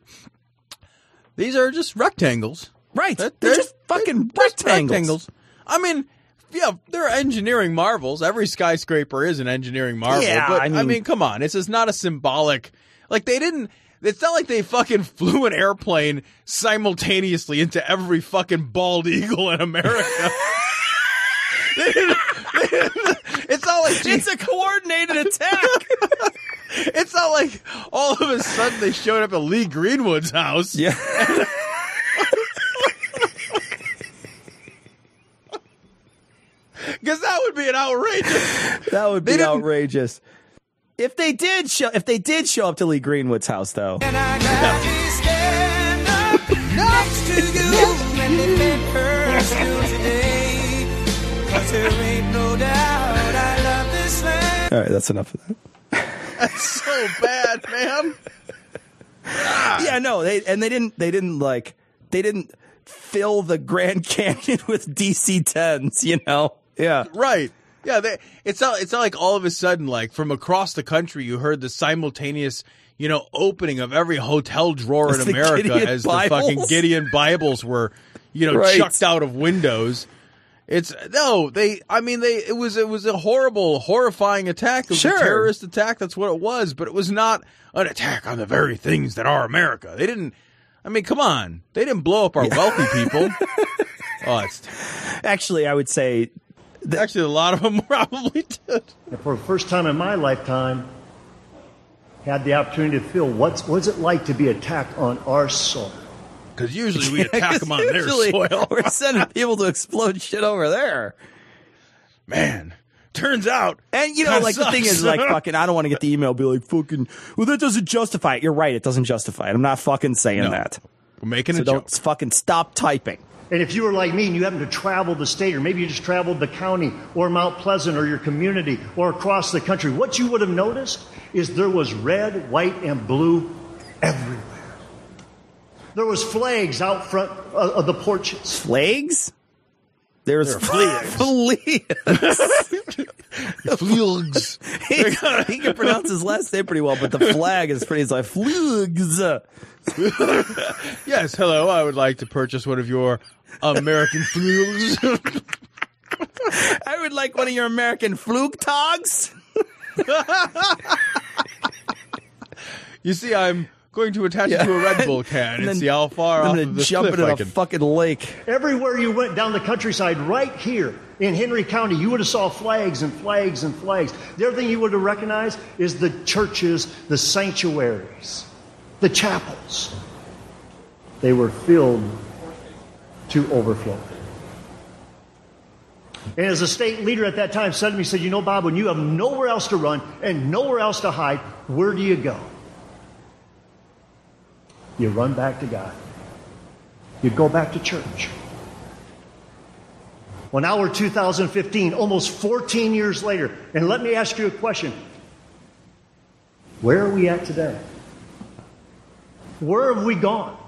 These are just rectangles. Right. That- They're just fucking just rectangles. I mean, yeah, they're engineering marvels. Every skyscraper is an engineering marvel. Yeah, but I I mean, mean- come on, this is not a symbolic. Like they didn't. It's not like they fucking flew an airplane simultaneously into every fucking bald eagle in America. They didn't- they didn't- it's not like It's a coordinated attack. It's not like all of a sudden they showed up at Lee Greenwood's house. Yeah. Because that would be an outrageous. That would be outrageous. If they did show, if they did show up to Lee Greenwood's house, though, And I gotta stand up next to you and defend her still today. Cause there ain't no doubt I love this land. all right, that's enough of that. That's so bad, man. Yeah, no, they and they didn't, they didn't like, they didn't fill the Grand Canyon with DC tens, you know? Yeah, Right. Yeah, they, it's not. It's not like all of a sudden, like from across the country, you heard the simultaneous, you know, opening of every hotel drawer As in America as the fucking Gideon Bibles were, you know, Right. chucked out of windows. It's no, they. I mean, they. It was. It was a horrible, horrifying attack. It was Sure. a terrorist attack. That's what it was. But it was not an attack on the very things that are America. They didn't. I mean, come on. They didn't blow up our wealthy people. oh, it's actually, I would say actually a lot of them probably did. And for the first time in my lifetime, had the opportunity to feel what's what's it like to be attacked on our soil. Because usually we attack them on their Usually, soil. We're sending people to explode shit over there. Man, turns out, and you know, That like the thing is, like fucking, I don't want to get the email, be like, fucking, well, that doesn't justify it. You're right, it doesn't justify it. I'm not fucking saying No. that. We're making so a don't joke. fucking stop typing. And if you were like me and you happened to travel the state, or maybe you just traveled the county or Mount Pleasant or your community or across the country, what you would have noticed is there was red, white, and blue everywhere. There was flags out front of of the porches. Flags? There's There are flags. Flags. he, he can pronounce his last name pretty well, but the flag is pretty. It's like flags. yes, hello. I would like to purchase one of your American flukes. I would like one of your American fluke togs. you see, I'm going to attach it to a Red Bull can and, then- see how far I'm off gonna of this jump cliff it in I a can. fucking lake. Everywhere you went down the countryside, right here in Henry County, you would have saw flags and flags and flags. The other thing you would have recognized is the churches, the sanctuaries, the chapels. They were filled to overflow. And as a state leader at that time said to me, said, You know, Bob, when you have nowhere else to run and nowhere else to hide, where do you go? You run back to God. You go back to church. Well, now we're 2015, almost 14 years later. And let me ask you a question Where are we at today? Where have we gone?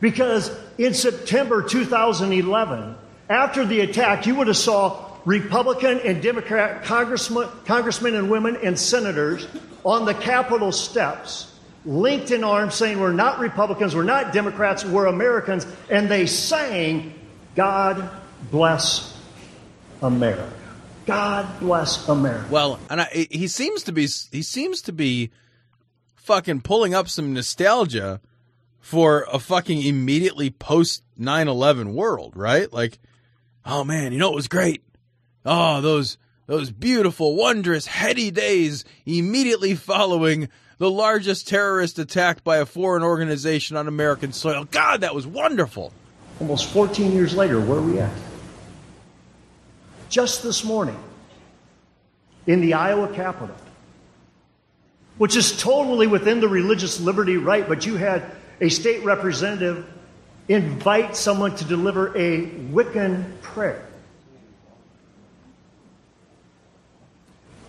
Because in September 2011, after the attack, you would have saw Republican and Democrat congressmen, congressmen and women and senators on the Capitol steps, linked in arms, saying, We're not Republicans, we're not Democrats, we're Americans. And they sang, God bless America. God bless America. Well, and I, he seems to be he seems to be fucking pulling up some nostalgia for a fucking immediately post 9/11 world, right? Like, oh man, you know it was great. Oh, those those beautiful, wondrous, heady days immediately following the largest terrorist attack by a foreign organization on American soil. God, that was wonderful. Almost 14 years later, where are we at? Just this morning, in the Iowa Capitol, which is totally within the religious liberty right, but you had a state representative invite someone to deliver a Wiccan prayer.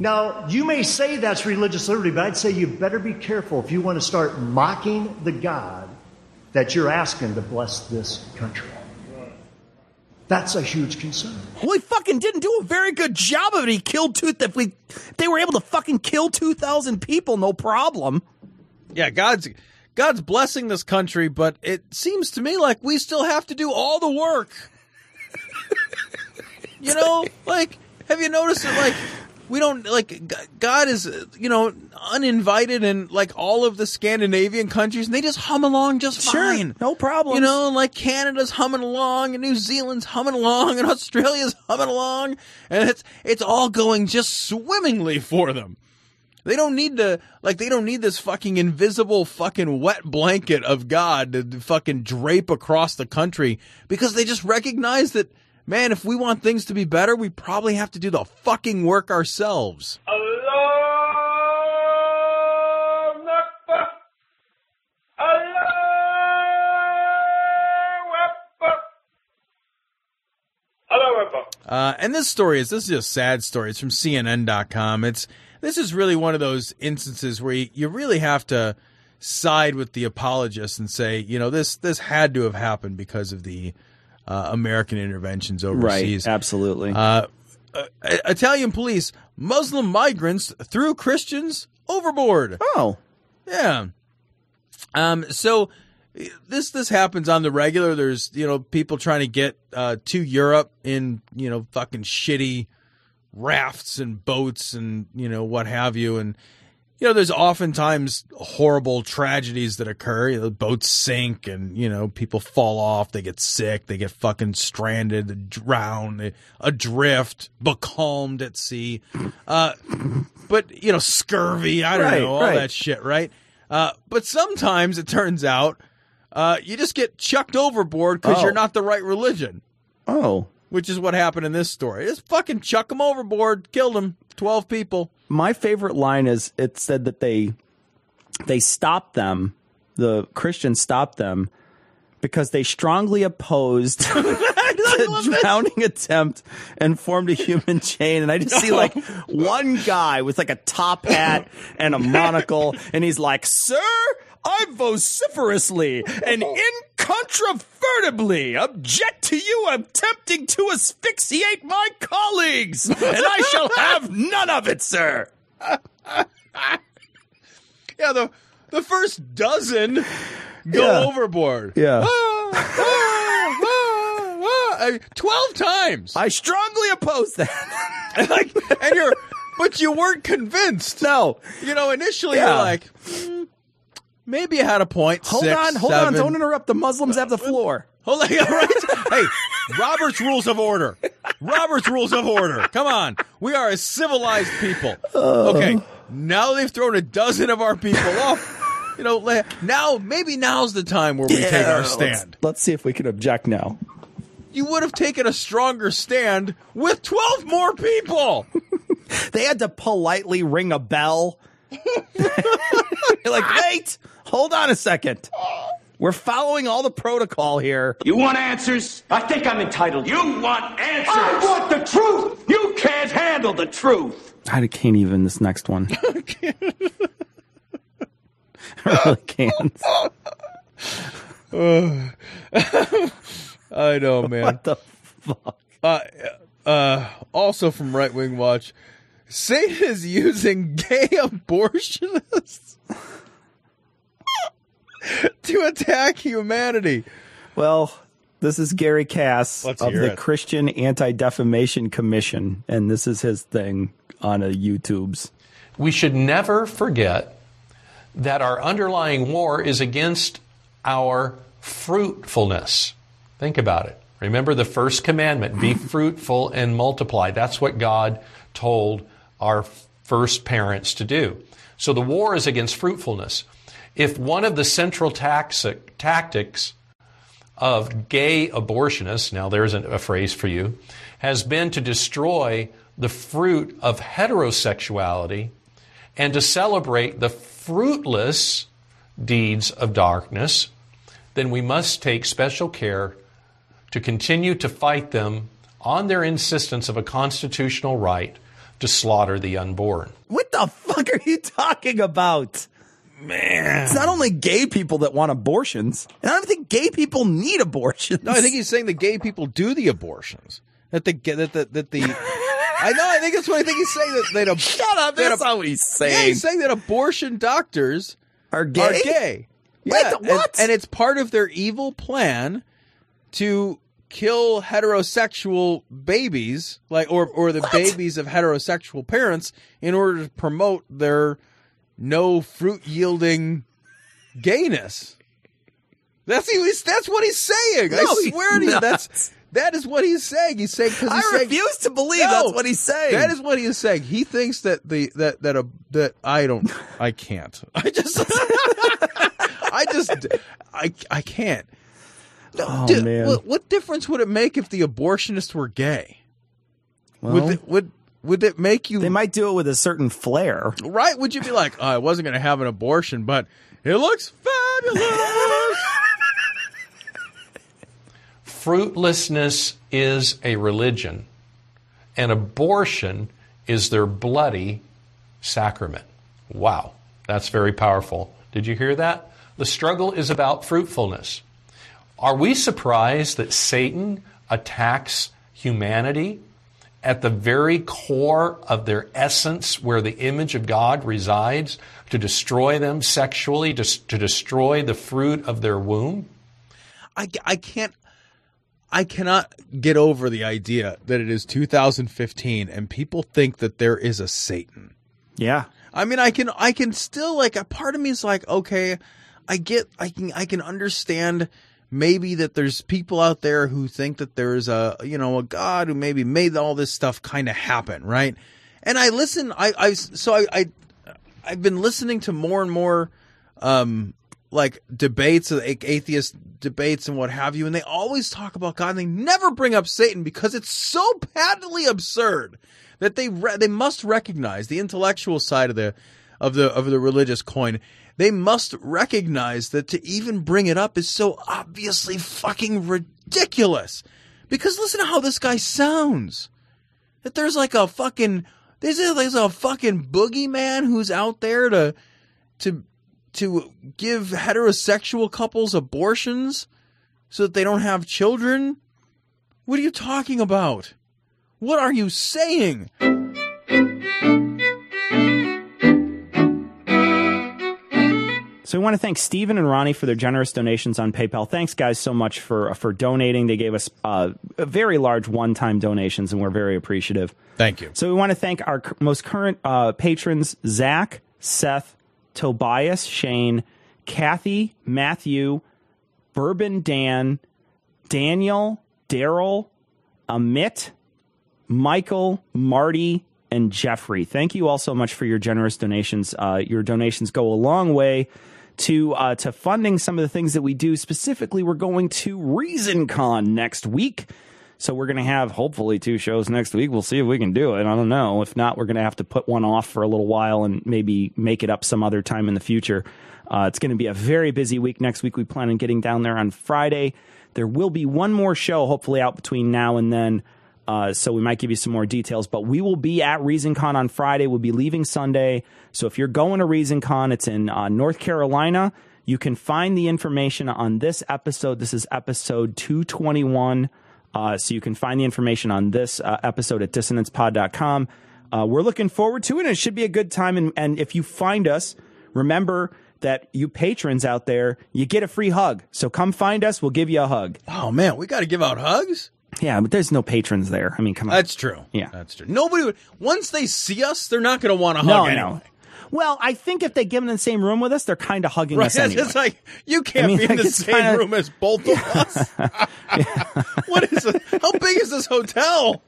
Now, you may say that's religious liberty, but I'd say you better be careful if you want to start mocking the God that you're asking to bless this country. That's a huge concern. Well, he fucking didn't do a very good job of it. He killed two. If we, if they were able to fucking kill two thousand people, no problem. Yeah, God's God's blessing this country, but it seems to me like we still have to do all the work. you know, like have you noticed that like we don't like God is you know uninvited in like all of the Scandinavian countries and they just hum along just Sure, fine. no problem. You know, like Canada's humming along and New Zealand's humming along and Australia's humming along and it's it's all going just swimmingly for them. They don't need to like they don't need this fucking invisible fucking wet blanket of God to fucking drape across the country because they just recognize that man, if we want things to be better, we probably have to do the fucking work ourselves. Oh, Uh, and this story is this is a sad story. It's from CNN.com. It's this is really one of those instances where you, you really have to side with the apologists and say, you know, this this had to have happened because of the uh, American interventions overseas. Right, absolutely. Uh, uh, Italian police, Muslim migrants threw Christians overboard. Oh, yeah. Um. So this this happens on the regular. There's you know people trying to get uh, to Europe in you know fucking shitty rafts and boats and you know what have you. And you know there's oftentimes horrible tragedies that occur. You know, boats sink and you know people fall off. They get sick. They get fucking stranded they drown they adrift becalmed at sea. Uh but you know scurvy. I don't Right, know all right. that shit right? Uh but sometimes it turns out uh you just get chucked overboard because Oh. you're not the right religion oh. which is what happened in this story. Just fucking chuck them overboard, killed them, twelve people. My favorite line is it said that they they stopped them, the Christians stopped them because they strongly opposed the drowning attempt and formed a human chain. And I just see like one guy with like a top hat and a monocle, and he's like, "Sir." I vociferously and incontrovertibly object to you attempting to asphyxiate my colleagues, and I shall have none of it, sir. Yeah, the the first dozen go Yeah. overboard. Yeah. Ah, ah, ah, ah. I- Twelve times. I strongly oppose that. like, and you're, but you weren't convinced. No. You know, initially Yeah. you're like, hmm, maybe you had a point. Hold Six, on, hold on. Don't interrupt. The Muslims have the floor. Hold on, yeah, right? hey, Robert's rules of order. Robert's rules of order. Come on, we are a civilized people. Okay, now they've thrown a dozen of our people off. You know, now maybe now's the time where we take our let's- stand. Let's, see if we can object now. You would have taken a stronger stand with twelve more people. They had to politely ring a bell. You're like, wait, hold on a second. We're following all the protocol here. You want answers? I think I'm entitled. You want answers? I want the truth. You can't handle the truth. I can't even this next one. I really can't. I know, man. What the fuck? Uh, uh, also from Right Wing Watch, Satan is using gay abortionists to attack humanity. Well, this is Gary Cass Let's of the it. Christian Anti Defamation Commission, and this is his thing on a YouTube's. We should never forget that our underlying war is against our fruitfulness. Think about it. Remember the first commandment be fruitful and multiply. That's what God told our first parents to do. So the war is against fruitfulness. If one of the central taxic, tactics of gay abortionists, now there's a, a phrase for you, has been to destroy the fruit of heterosexuality and to celebrate the fruitless deeds of darkness, then we must take special care to continue to fight them on their insistence of a constitutional right to slaughter the unborn. What the fuck are you talking about? Man. It's not only gay people that want abortions. And I don't think gay people need abortions. No, I think he's saying the gay people do the abortions. That the that the that the. I know. I think that's what I think he's saying. That, that a, Shut up. That's a- not what he's Yeah, saying. he's saying that abortion doctors are gay. are gay. Wait, Yeah, the- what? And, and it's part of their evil plan to kill heterosexual babies, like or or the babies of heterosexual parents, in order to promote their no fruit yielding gayness. That's he that's what he's saying. I No, he's swear to you, that's That is what he's saying. He's saying because I refuse to believe that's what he's saying. That is what he is saying. He thinks that the that that a that I don't I can't. I just I just I I can't. No, Oh, dude, man. What, what difference would it make if the abortionists were gay? Well- would it, would would it make you? They might do it with a certain flair. right? Would you be like, oh, I wasn't going to have an abortion, but it looks fabulous? Fruitlessness is a religion, and abortion is their bloody sacrament. Wow, that's very powerful. Did you hear that? The struggle is about fruitfulness. Are we surprised that Satan attacks humanity at the very core of their essence, where the image of God resides, to destroy them sexually, to, to destroy the fruit of their womb? I, I can't I cannot get over the idea that it is 2015 and people think that there is a Satan. Yeah. I mean, I can I can still like a part of me is like, okay, I get I can I can understand maybe that there's people out there who think that there's a you know a God who maybe made all this stuff kind of happen, right? And I listen, I I so I, I I've been listening to more and more um like debates atheist debates and what have you and they always talk about god and they never bring up satan because it's so patently absurd that they re- they must recognize the intellectual side of the of the of the religious coin they must recognize that to even bring it up is so obviously fucking ridiculous because listen to how this guy sounds that there's like a fucking there's a, there's a fucking boogeyman who's out there to to to give heterosexual couples abortions so that they don't have children? What are you talking about? What are you saying? So we want to thank Stephen and Ronnie for their generous donations on PayPal. Thanks, guys, so much for for donating. They gave us uh, very large one time donations, and we're very appreciative. Thank you. So we want to thank our most current uh, patrons: Zach, Seth, Tobias, Shane, Kathy, Matthew, Bourbon, Dan, Daniel, Daryl, Amit, Michael, Marty, and Jeffrey. Thank you all so much for your generous donations. Uh, your donations go a long way to uh, to funding some of the things that we do. Specifically, we're going to ReasonCon next week. So we're going to have hopefully two shows next week. We'll see if we can do it. I don't know. If not, we're going to have to put one off for a little while and maybe make it up some other time in the future. Uh, it's going to be a very busy week next week. We plan on getting down there on Friday. There will be one more show, hopefully out between now and then. Uh, so we might give you some more details, but we will be at ReasonCon on Friday. We'll be leaving Sunday. So if you're going to ReasonCon, it's in uh, North Carolina. You can find the information on this episode. This is episode 221. Uh, so you can find the information on this uh, episode at dissonancepod.com. Uh, we're looking forward to it, and it should be a good time. And, and if you find us, remember that you patrons out there, you get a free hug. So come find us. We'll give you a hug. Oh man, we got to give out hugs. Yeah, but there's no patrons there. I mean, come on. That's true. Yeah. That's true. Nobody would once they see us, they're not going to want to hug I anyway. know. Well, I think if they get in the same room with us, they're kind of hugging Right? us anyway. It's like you can't I mean, be in like, the same kinda- room as both of us. what is it? How big is this hotel?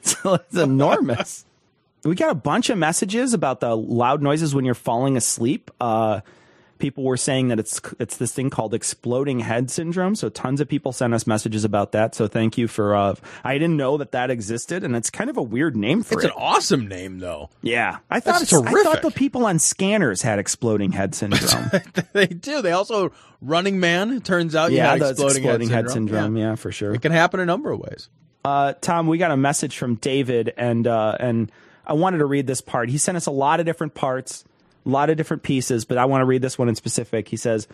So it's enormous. we got a bunch of messages about the loud noises when you're falling asleep. Uh, people were saying that it's it's this thing called exploding head syndrome. So tons of people sent us messages about that. So thank you for. Uh, I didn't know that that existed, and it's kind of a weird name for It's it. It's an awesome name, though. yeah, I thought That's it's, I thought the people on scanners had exploding head syndrome. they do. They also Running Man. It turns out, you yeah, had exploding, exploding head head syndrome. syndrome. Yeah. for sure. It can happen a number of ways. Uh, Tom, we got a message from David, and uh, and I wanted to read this part. He sent us a lot of different parts, a lot of different pieces, but I want to read this one in specific. He says,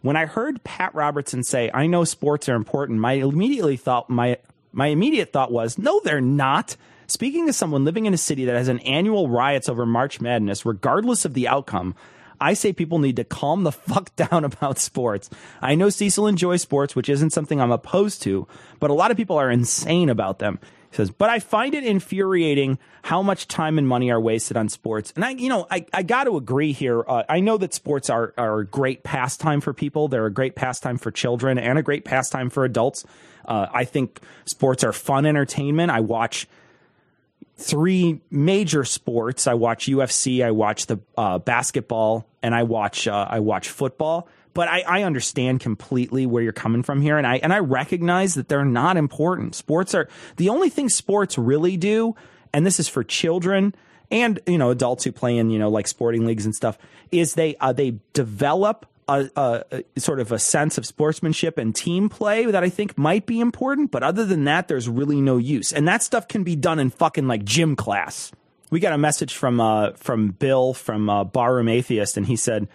"When I heard Pat Robertson say, "I know sports are important," my immediately thought my my immediate thought was, "No, they're not." Speaking to someone living in a city that has an annual riots over March Madness, regardless of the outcome, I say people need to calm the fuck down about sports. I know Cecil enjoys sports, which isn't something I'm opposed to, but a lot of people are insane about them. He says, but I find it infuriating how much time and money are wasted on sports. And I, you know, I, I got to agree here. Uh, I know that sports are, are a great pastime for people. They're a great pastime for children and a great pastime for adults. Uh, I think sports are fun entertainment. I watch three major sports. I watch UFC, I watch the uh, basketball, and I watch uh, I watch football. But I, I understand completely where you're coming from here, and I and I recognize that they're not important. Sports are the only thing sports really do, and this is for children and you know adults who play in you know like sporting leagues and stuff. Is they uh, they develop a, a, a sort of a sense of sportsmanship and team play that I think might be important. But other than that, there's really no use. And that stuff can be done in fucking like gym class. We got a message from uh, from Bill from uh, Barroom Atheist, and he said,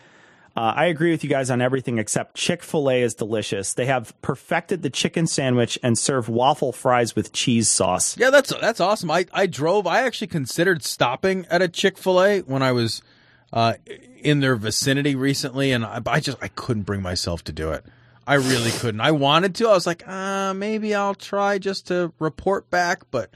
uh, "I agree with you guys on everything except Chick Fil A is delicious. They have perfected the chicken sandwich and serve waffle fries with cheese sauce. Yeah, that's that's awesome. I I drove. I actually considered stopping at a Chick Fil A when I was uh, in their vicinity recently, and I, I just I couldn't bring myself to do it. I really couldn't. I wanted to. I was like, uh, maybe I'll try just to report back, but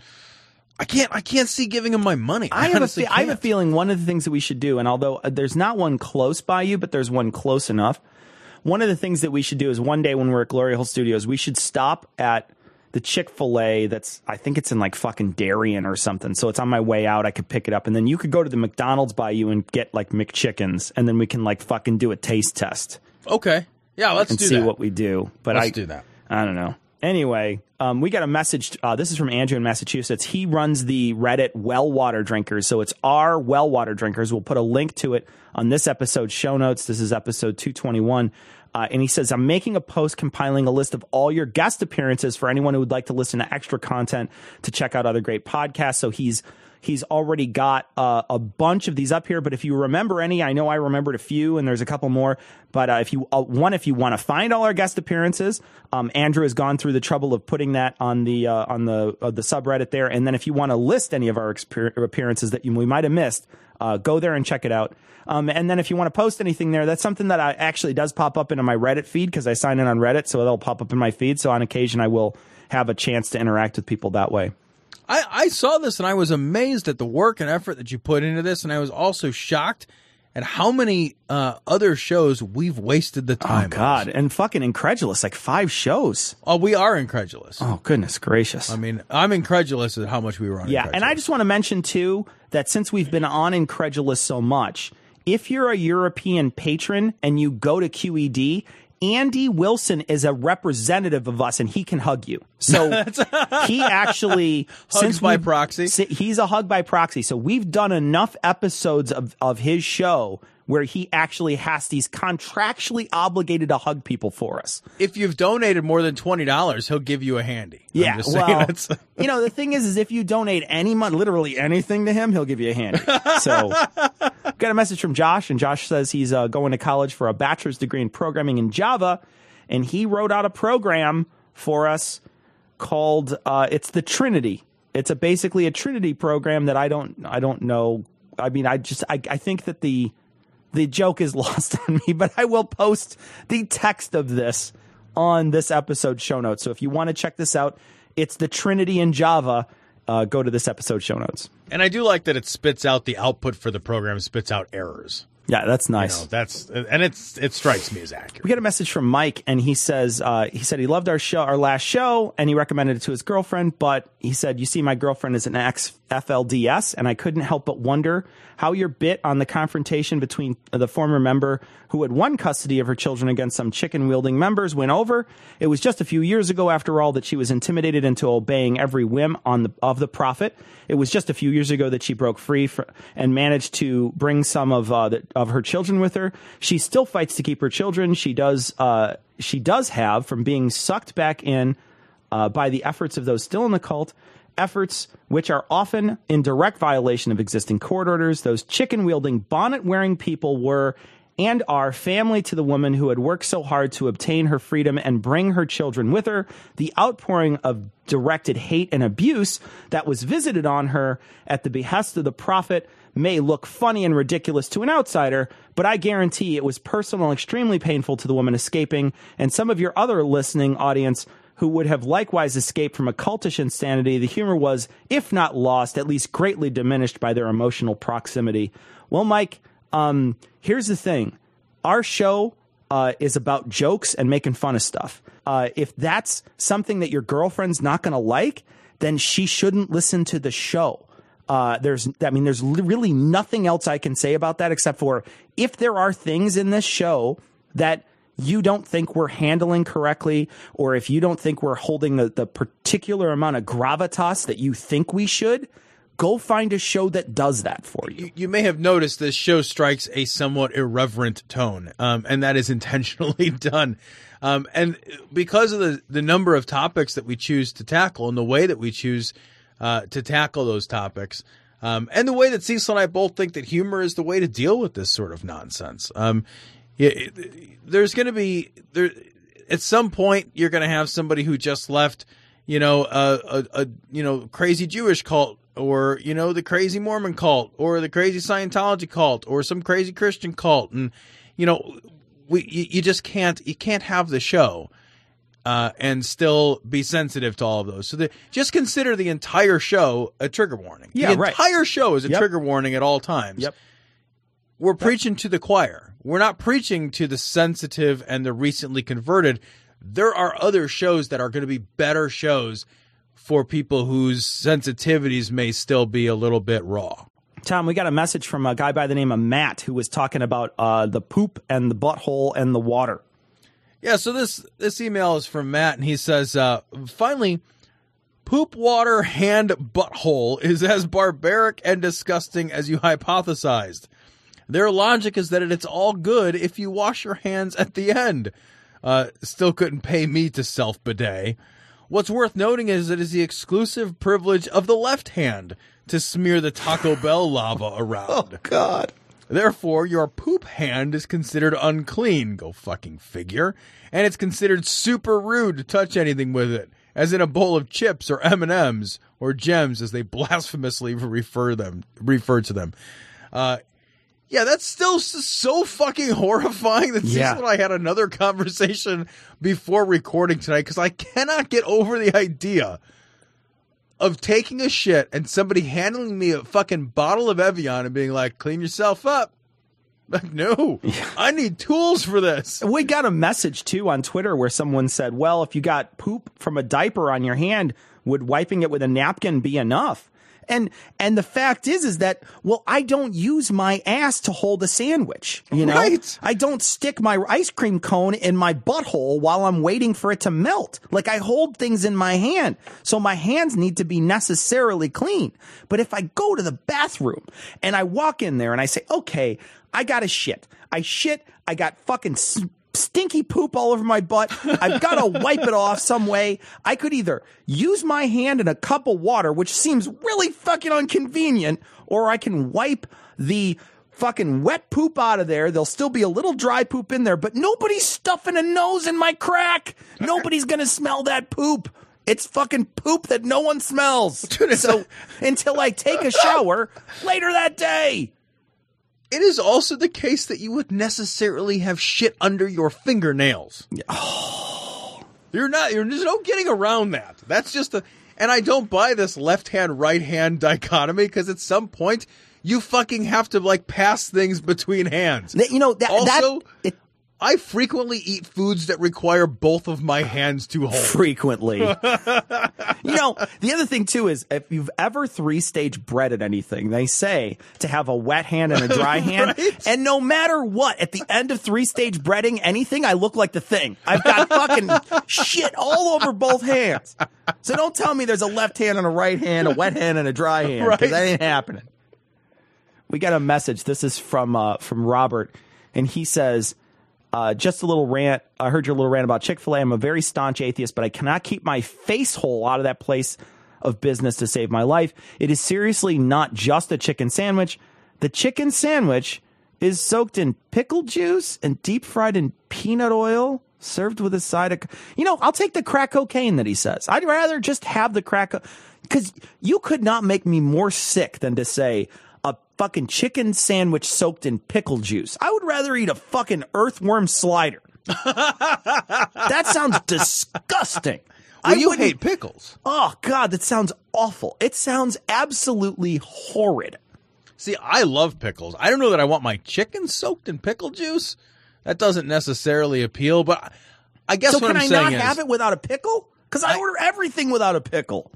I can't. I can't see giving him my money. I have, a fe- I have a feeling one of the things that we should do, and although uh, there's not one close by you, but there's one close enough. One of the things that we should do is one day when we're at Glory Hole Studios, we should stop at the Chick fil A that's, I think it's in like fucking Darien or something. So it's on my way out. I could pick it up. And then you could go to the McDonald's by you and get like McChickens. And then we can like fucking do a taste test Okay. Yeah, let's and do see that. what we do. But Let's I do that. I don't know. Anyway, um, we got a message. Uh, this is from Andrew in Massachusetts. He runs the Reddit Well Water Drinkers. So it's our Well Water Drinkers. We'll put a link to it on this episode's show notes. This is episode 221. Uh, and he says, I'm making a post compiling a list of all your guest appearances for anyone who would like to listen to extra content to check out other great podcasts. So he's He's already got uh, a bunch of these up here, but if you remember any, I know I remembered a few, and there's a couple more. But uh, if you uh, one, if you want to find all our guest appearances, um, Andrew has gone through the trouble of putting that on the uh, on the uh, the subreddit there. And then if you want to list any of our exper- appearances that you, we might have missed, uh, go there and check it out. Um, and then if you want to post anything there, that's something that I actually does pop up into my Reddit feed because I sign in on Reddit, so it'll pop up in my feed. So on occasion, I will have a chance to interact with people that way. I, I saw this and I was amazed at the work and effort that you put into this, and I was also shocked at how many uh, other shows we've wasted the Oh time. God, and fucking incredulous, like five shows. Oh, we are incredulous. Oh goodness gracious. I mean, I'm incredulous at how much we were on. Yeah, and I just want to mention too that since we've been on Incredulous so much, if you're a European patron and you go to QED, Andy Wilson is a representative of us and he can hug you. So he actually Hugs since by proxy? He's a hug by proxy. So we've done enough episodes of, of his show where he actually has these contractually obligated to hug people for us. if you've donated more than twenty dollars, he'll give you a handy. Yeah, well, you know, the thing is, is if you donate any money, literally anything to him, he'll give you a hand. So, got a message from Josh, and Josh says he's uh, going to college for a bachelor's degree in programming in Java, and he wrote out a program for us called uh, it's the Trinity. It's a basically a Trinity program that I don't I don't know. I mean, I just I, I think that the the joke is lost on me, but I will post the text of this on this episode show notes. So if you want to check this out, it's the Trinity in Java. Uh, go to this episode show notes. and I do like that it spits out the output for the program spits out errors. Yeah, that's You nice. know, that's and it's it strikes me as accurate. We get a message from Mike, and he says uh, he said he loved our show, our last show, and he recommended it to his girlfriend. But he said, "You see, my girlfriend is an ex FLDS, and I couldn't help but wonder how your bit on the confrontation between the former member who had won custody of her children against some chicken wielding members went over. It was just a few years ago, after all, that she was intimidated into obeying every whim on the of the prophet. It was just a few years ago that she broke free fr- and managed to bring some of uh, the, of her children with her. She still fights to keep her children. She does. Uh, she does have from being sucked back in uh, by the efforts of those still in the cult. Efforts which are often in direct violation of existing court orders. Those chicken wielding, bonnet wearing people were and our family to the woman who had worked so hard to obtain her freedom and bring her children with her. The outpouring of directed hate and abuse that was visited on her at the behest of the prophet may look funny and ridiculous to an outsider, but I guarantee it was personal extremely painful to the woman escaping and some of your other listening audience who would have likewise escaped from a cultish insanity, the humor was, if not lost, at least greatly diminished by their emotional proximity. Well, Mike, um, here's the thing our show uh, is about jokes and making fun of stuff. Uh, if that's something that your girlfriend's not going to like, then she shouldn't listen to the show. Uh, there's, I mean, there's really nothing else I can say about that except for if there are things in this show that you don't think we're handling correctly, or if you don't think we're holding the, the particular amount of gravitas that you think we should, go find a show that does that for you. You, you may have noticed this show strikes a somewhat irreverent tone, um, and that is intentionally done. Um, and because of the, the number of topics that we choose to tackle and the way that we choose uh, to tackle those topics, um, and the way that Cecil and I both think that humor is the way to deal with this sort of nonsense. Um, yeah, it- there's going to be there at some point you're going to have somebody who just left, you know, a, a, a you know crazy Jewish cult or you know the crazy Mormon cult or the crazy Scientology cult or some crazy Christian cult, and you know we you, you just can't you can't have the show uh, and still be sensitive to all of those. So the, just consider the entire show a trigger warning. Yeah, the right. entire show is a Yep. trigger warning at all times. Yep. We're preaching to the choir. We're not preaching to the sensitive and the recently converted. There are other shows that are going to be better shows for people whose sensitivities may still be a little bit raw. Tom, we got a message from a guy by the name of Matt who was talking about uh, the poop and the butthole and the water. Yeah, so this this email is from Matt, and he says, uh, finally, poop water hand butthole is as barbaric and disgusting as you hypothesized. Their logic is that it's all good if you wash your hands at the end. Uh, still couldn't pay me to self bidet. What's worth noting is it is the exclusive privilege of the left hand to smear the Taco Bell lava around. Oh God. Therefore, your poop hand is considered unclean. Go fucking figure. And it's considered super rude to touch anything with it, as in a bowl of chips or M and M's or gems, as they blasphemously refer them refer to them. Uh, yeah, that's still so fucking horrifying that Yeah. And I had another conversation before recording tonight because I cannot get over the idea of taking a shit and somebody handing me a fucking bottle of Evian and being like, clean yourself up. Like, no, I need tools for this. We got a message too on Twitter where someone said, "Well, if you got poop from a diaper on your hand, would wiping it with a napkin be enough?" And and the fact is is that well, I don't use my ass to hold a sandwich, you know? Right. I don't stick my ice cream cone in my butthole while I'm waiting for it to melt. Like I hold things in my hand. So my hands need to be necessarily clean. But if I go to the bathroom and I walk in there and I say, "Okay, I got to shit." I shit, I got fucking stinky poop all over my butt. I've got to wipe it off some way. I could either use my hand in a cup of water, which seems really fucking inconvenient, or I can wipe the fucking wet poop out of there. There'll still be a little dry poop in there, but nobody's stuffing a nose in my crack. Nobody's going to smell that poop. It's fucking poop that no one smells. So until I take a shower later that day. It is also the case that you would necessarily have shit under your fingernails. Yeah. Oh. You're not. You're, there's no getting around that. That's just a. And I don't buy this left hand right hand dichotomy because at some point you fucking have to like pass things between hands. You know that also. that I frequently eat foods that require both of my hands to hold. frequently. you know, the other thing too is if you've ever three stage breaded anything, they say to have a wet hand and a dry hand. And no matter what, at the end of three stage breading anything, I look like the thing. I've got fucking shit all over both hands. So don't tell me there's a left hand and a right hand, a wet hand and a dry hand, because that ain't happening. We got a message. This is from uh, from Robert, and he says, uh, "Just a little rant. I heard your little rant about Chick Fil A. I'm a very staunch atheist, but I cannot keep my face hole out of that place of business to save my life. It is seriously not just a chicken sandwich. The chicken sandwich is soaked in pickle juice and deep fried in peanut oil." Served with a side of, you know, I'll take the crack cocaine that he says. I'd rather just have the crack, because you could not make me more sick than to say fucking chicken sandwich soaked in pickle juice. I would rather eat a fucking earthworm slider. that sounds disgusting. Well, I you wouldn't- hate pickles. Oh God, that sounds awful. It sounds absolutely horrid. See, I love pickles. I don't know that I want my chicken soaked in pickle juice. That doesn't necessarily appeal, but I guess so can I'm I not is, have it without a pickle? Because I, order everything without a pickle.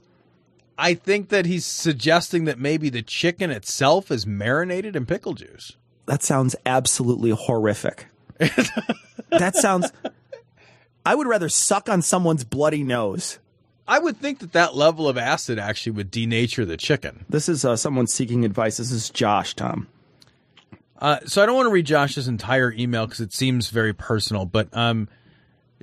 I think that he's suggesting that maybe the chicken itself is marinated in pickle juice. That sounds absolutely horrific. that sounds. I would rather suck on someone's bloody nose. I would think that that level of acid actually would denature the chicken. This is uh, someone seeking advice. This is Josh, Tom. Uh, so I don't want to read Josh's entire email because it seems very personal, but um,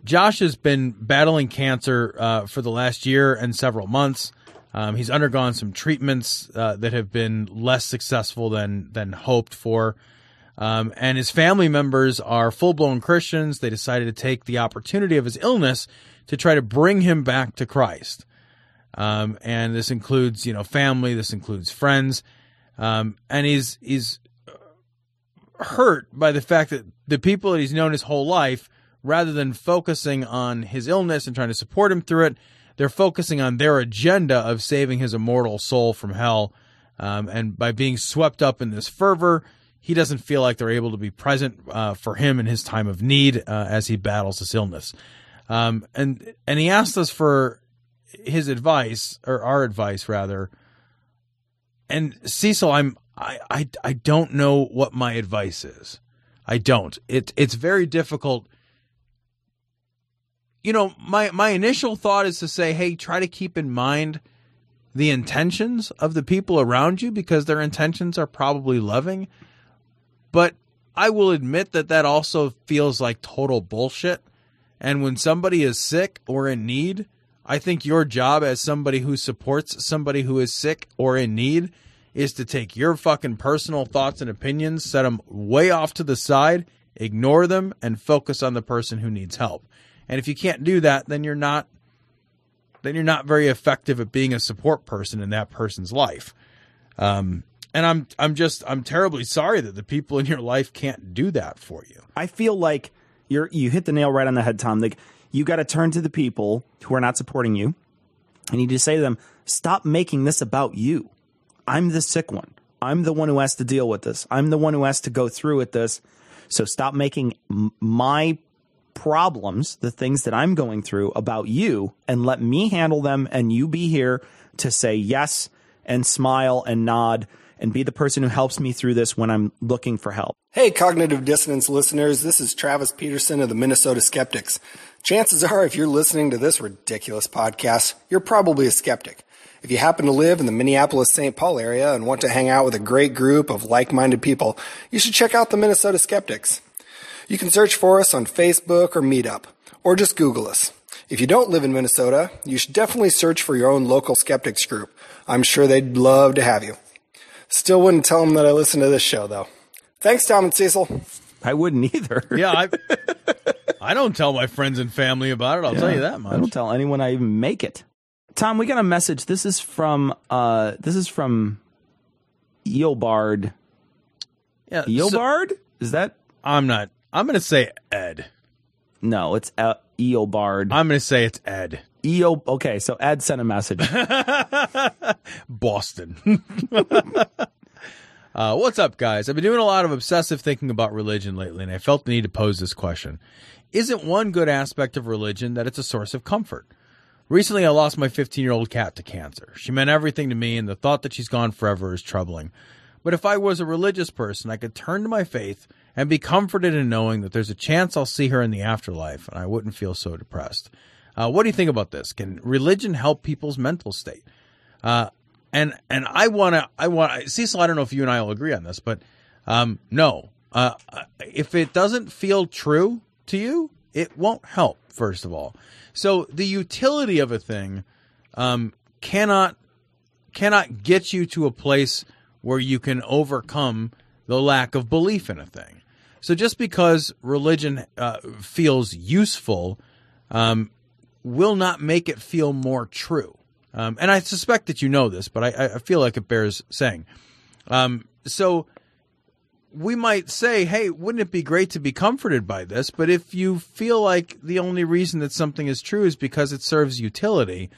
Josh has been battling cancer uh, for the last year and several months. Um, he's undergone some treatments uh, that have been less successful than than hoped for. Um, and his family members are full blown Christians. They decided to take the opportunity of his illness to try to bring him back to Christ. Um, and this includes, you know, family. This includes friends. Um, and he's he's hurt by the fact that the people that he's known his whole life, rather than focusing on his illness and trying to support him through it, they're focusing on their agenda of saving his immortal soul from hell. Um, and by being swept up in this fervor, he doesn't feel like they're able to be present uh, for him in his time of need uh, as he battles this illness. Um, and and he asked us for his advice or our advice rather. And Cecil, I'm I, I I don't know what my advice is. I don't. It it's very difficult. You know, my my initial thought is to say, hey, try to keep in mind the intentions of the people around you because their intentions are probably loving. But I will admit that that also feels like total bullshit. And when somebody is sick or in need, I think your job as somebody who supports somebody who is sick or in need is to take your fucking personal thoughts and opinions, set them way off to the side, ignore them, and focus on the person who needs help. And if you can't do that, then you're not then you're not very effective at being a support person in that person's life. Um, and I'm I'm just I'm terribly sorry that the people in your life can't do that for you. I feel like you're you hit the nail right on the head, Tom. Like you got to turn to the people who are not supporting you, and you just say to them, "Stop making this about you. I'm the sick one. I'm the one who has to deal with this. I'm the one who has to go through with this. So stop making my problems, the things that I'm going through, about you, and let me handle them. And you be here to say yes and smile and nod." And be the person who helps me through this when I'm looking for help. Hey, Cognitive Dissonance listeners, this is Travis Peterson of the Minnesota Skeptics. Chances are, if you're listening to this ridiculous podcast, you're probably a skeptic. If you happen to live in the Minneapolis St. Paul area and want to hang out with a great group of like minded people, you should check out the Minnesota Skeptics. You can search for us on Facebook or Meetup, or just Google us. If you don't live in Minnesota, you should definitely search for your own local skeptics group. I'm sure they'd love to have you. Still wouldn't tell them that I listen to this show, though. Thanks, Tom and Cecil. I wouldn't either. Yeah, I I don't tell my friends and family about it. I'll tell you that much. I don't tell anyone I even make it. Tom, we got a message. This is from uh this is from Eobard. Yeah, Eobard? is that I'm not. I'm going to say Ed. No, it's Eobard. I'm going to say it's Ed. Eo Okay, so Ed sent a message. Boston. uh, what's up, guys? I've been doing a lot of obsessive thinking about religion lately, and I felt the need to pose this question. Isn't one good aspect of religion that it's a source of comfort? Recently, I lost my 15 year old cat to cancer. She meant everything to me, and the thought that she's gone forever is troubling. But if I was a religious person, I could turn to my faith and be comforted in knowing that there's a chance I'll see her in the afterlife, and I wouldn't feel so depressed. Uh, what do you think about this? Can religion help people's mental state? Uh, and and I want to I want Cecil. I don't know if you and I will agree on this, but um, no. Uh, if it doesn't feel true to you, it won't help. First of all, so the utility of a thing um, cannot cannot get you to a place where you can overcome the lack of belief in a thing. So just because religion uh, feels useful um, will not make it feel more true. Um, and I suspect that you know this, but I, I feel like it bears saying. Um, so we might say, hey, wouldn't it be great to be comforted by this? But if you feel like the only reason that something is true is because it serves utility,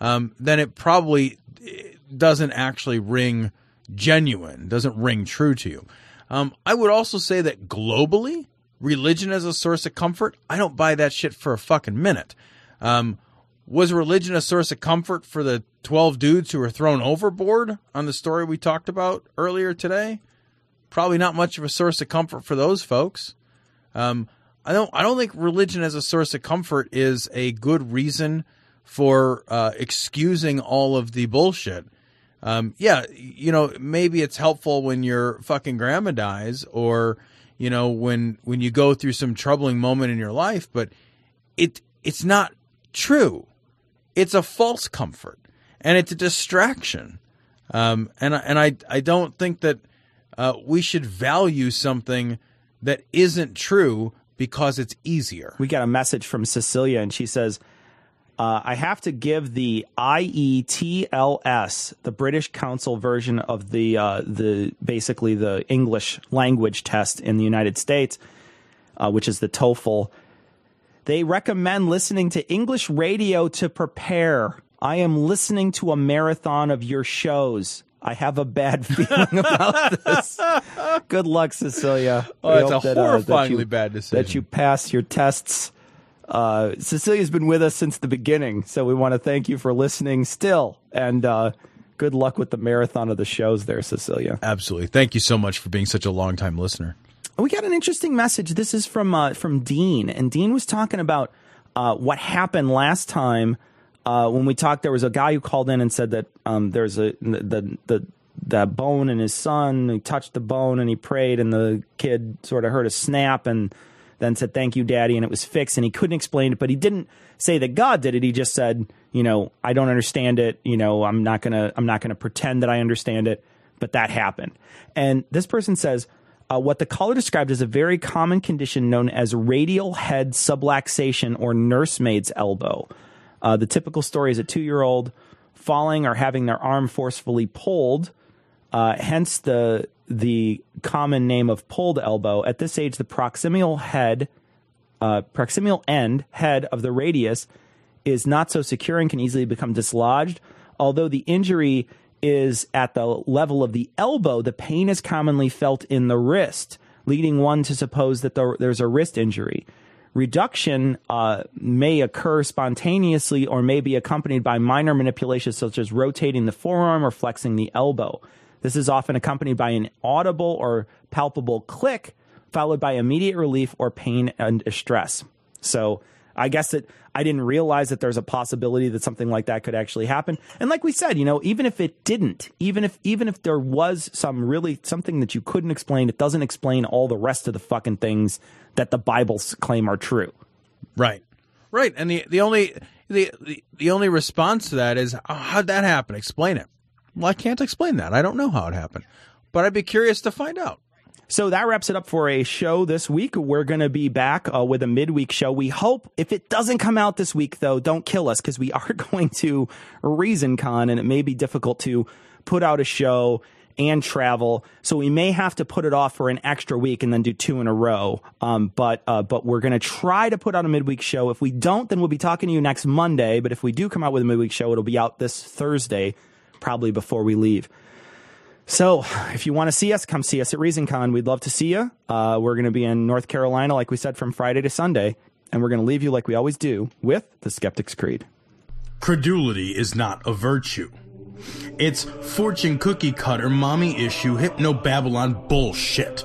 um, then it probably eh, doesn't actually ring genuine, doesn't ring true to you. Um, I would also say that globally, religion as a source of comfort, I don't buy that shit for a fucking minute. Um, was religion a source of comfort for the 12 dudes who were thrown overboard on the story we talked about earlier today? Probably not much of a source of comfort for those folks. Um, I don't. I don't think religion as a source of comfort is a good reason for uh, excusing all of the bullshit. Um, yeah, you know, maybe it's helpful when your fucking grandma dies, or you know, when when you go through some troubling moment in your life. But it it's not true. It's a false comfort, and it's a distraction. Um, and and I I don't think that uh, we should value something that isn't true because it's easier. We got a message from Cecilia, and she says, uh, I have to give the IELTS, the British Council version of the uh, the basically the English language test in the United States, uh, which is the TOEFL. They recommend listening to English radio to prepare. I am listening to a marathon of your shows. I have a bad feeling about this. Good luck, Cecilia. Oh, it's a that, uh, that horrifyingly you- bad decision. That you pass your tests. Uh, Cecilia's been with us since the beginning, so we want to thank you for listening still. And uh, good luck with the marathon of the shows there, Cecilia. Absolutely. Thank you so much for being such a long time listener. We got an interesting message. This is from uh, from Dean, and Dean was talking about uh, what happened last time uh, when we talked. There was a guy who called in and said that um, there's a the the that bone in his son. He touched the bone and he prayed, and the kid sort of heard a snap and then said thank you, daddy, and it was fixed. And he couldn't explain it, but he didn't say that God did it. He just said, you know, I don't understand it. You know, I'm not gonna I'm not gonna pretend that I understand it, but that happened. And this person says uh, what the caller described as a very common condition known as radial head subluxation or nursemaid's elbow. Uh, the typical story is a two year old falling or having their arm forcefully pulled, uh, hence the the common name of pulled elbow. At this age, the proximal head, uh, proximal end head of the radius is not so secure and can easily become dislodged. Although the injury is at the level of the elbow, the pain is commonly felt in the wrist, leading one to suppose that there- there's a wrist injury. Reduction uh, may occur spontaneously or may be accompanied by minor manipulations such as rotating the forearm or flexing the elbow. This is often accompanied by an audible or palpable click, followed by immediate relief or pain and distress. So I guess that I didn't realize that there's a possibility that something like that could actually happen. And like we said, you know, even if it didn't, even if even if there was some really something that you couldn't explain, it doesn't explain all the rest of the fucking things that the Bibles claim are true. Right. Right. And the, the only the, the the only response to that is "Oh, how'd that happen? Explain it. Well, I can't explain that. I don't know how it happened. But I'd be curious to find out. So that wraps it up for a show this week. We're going to be back uh, with a midweek show. We hope if it doesn't come out this week, though, don't kill us because we are going to ReasonCon and it may be difficult to put out a show and travel. So we may have to put it off for an extra week and then do two in a row. Um, but uh, but we're going to try to put out a midweek show. If we don't, then we'll be talking to you next Monday. But if we do come out with a midweek show, it'll be out this Thursday, probably before we leave. So, if you want to see us, come see us at ReasonCon. We'd love to see you. Uh, we're going to be in North Carolina, like we said, from Friday to Sunday. And we're going to leave you, like we always do, with the Skeptic's Creed. Credulity is not a virtue. It's fortune cookie cutter, mommy issue, hypno Babylon bullshit.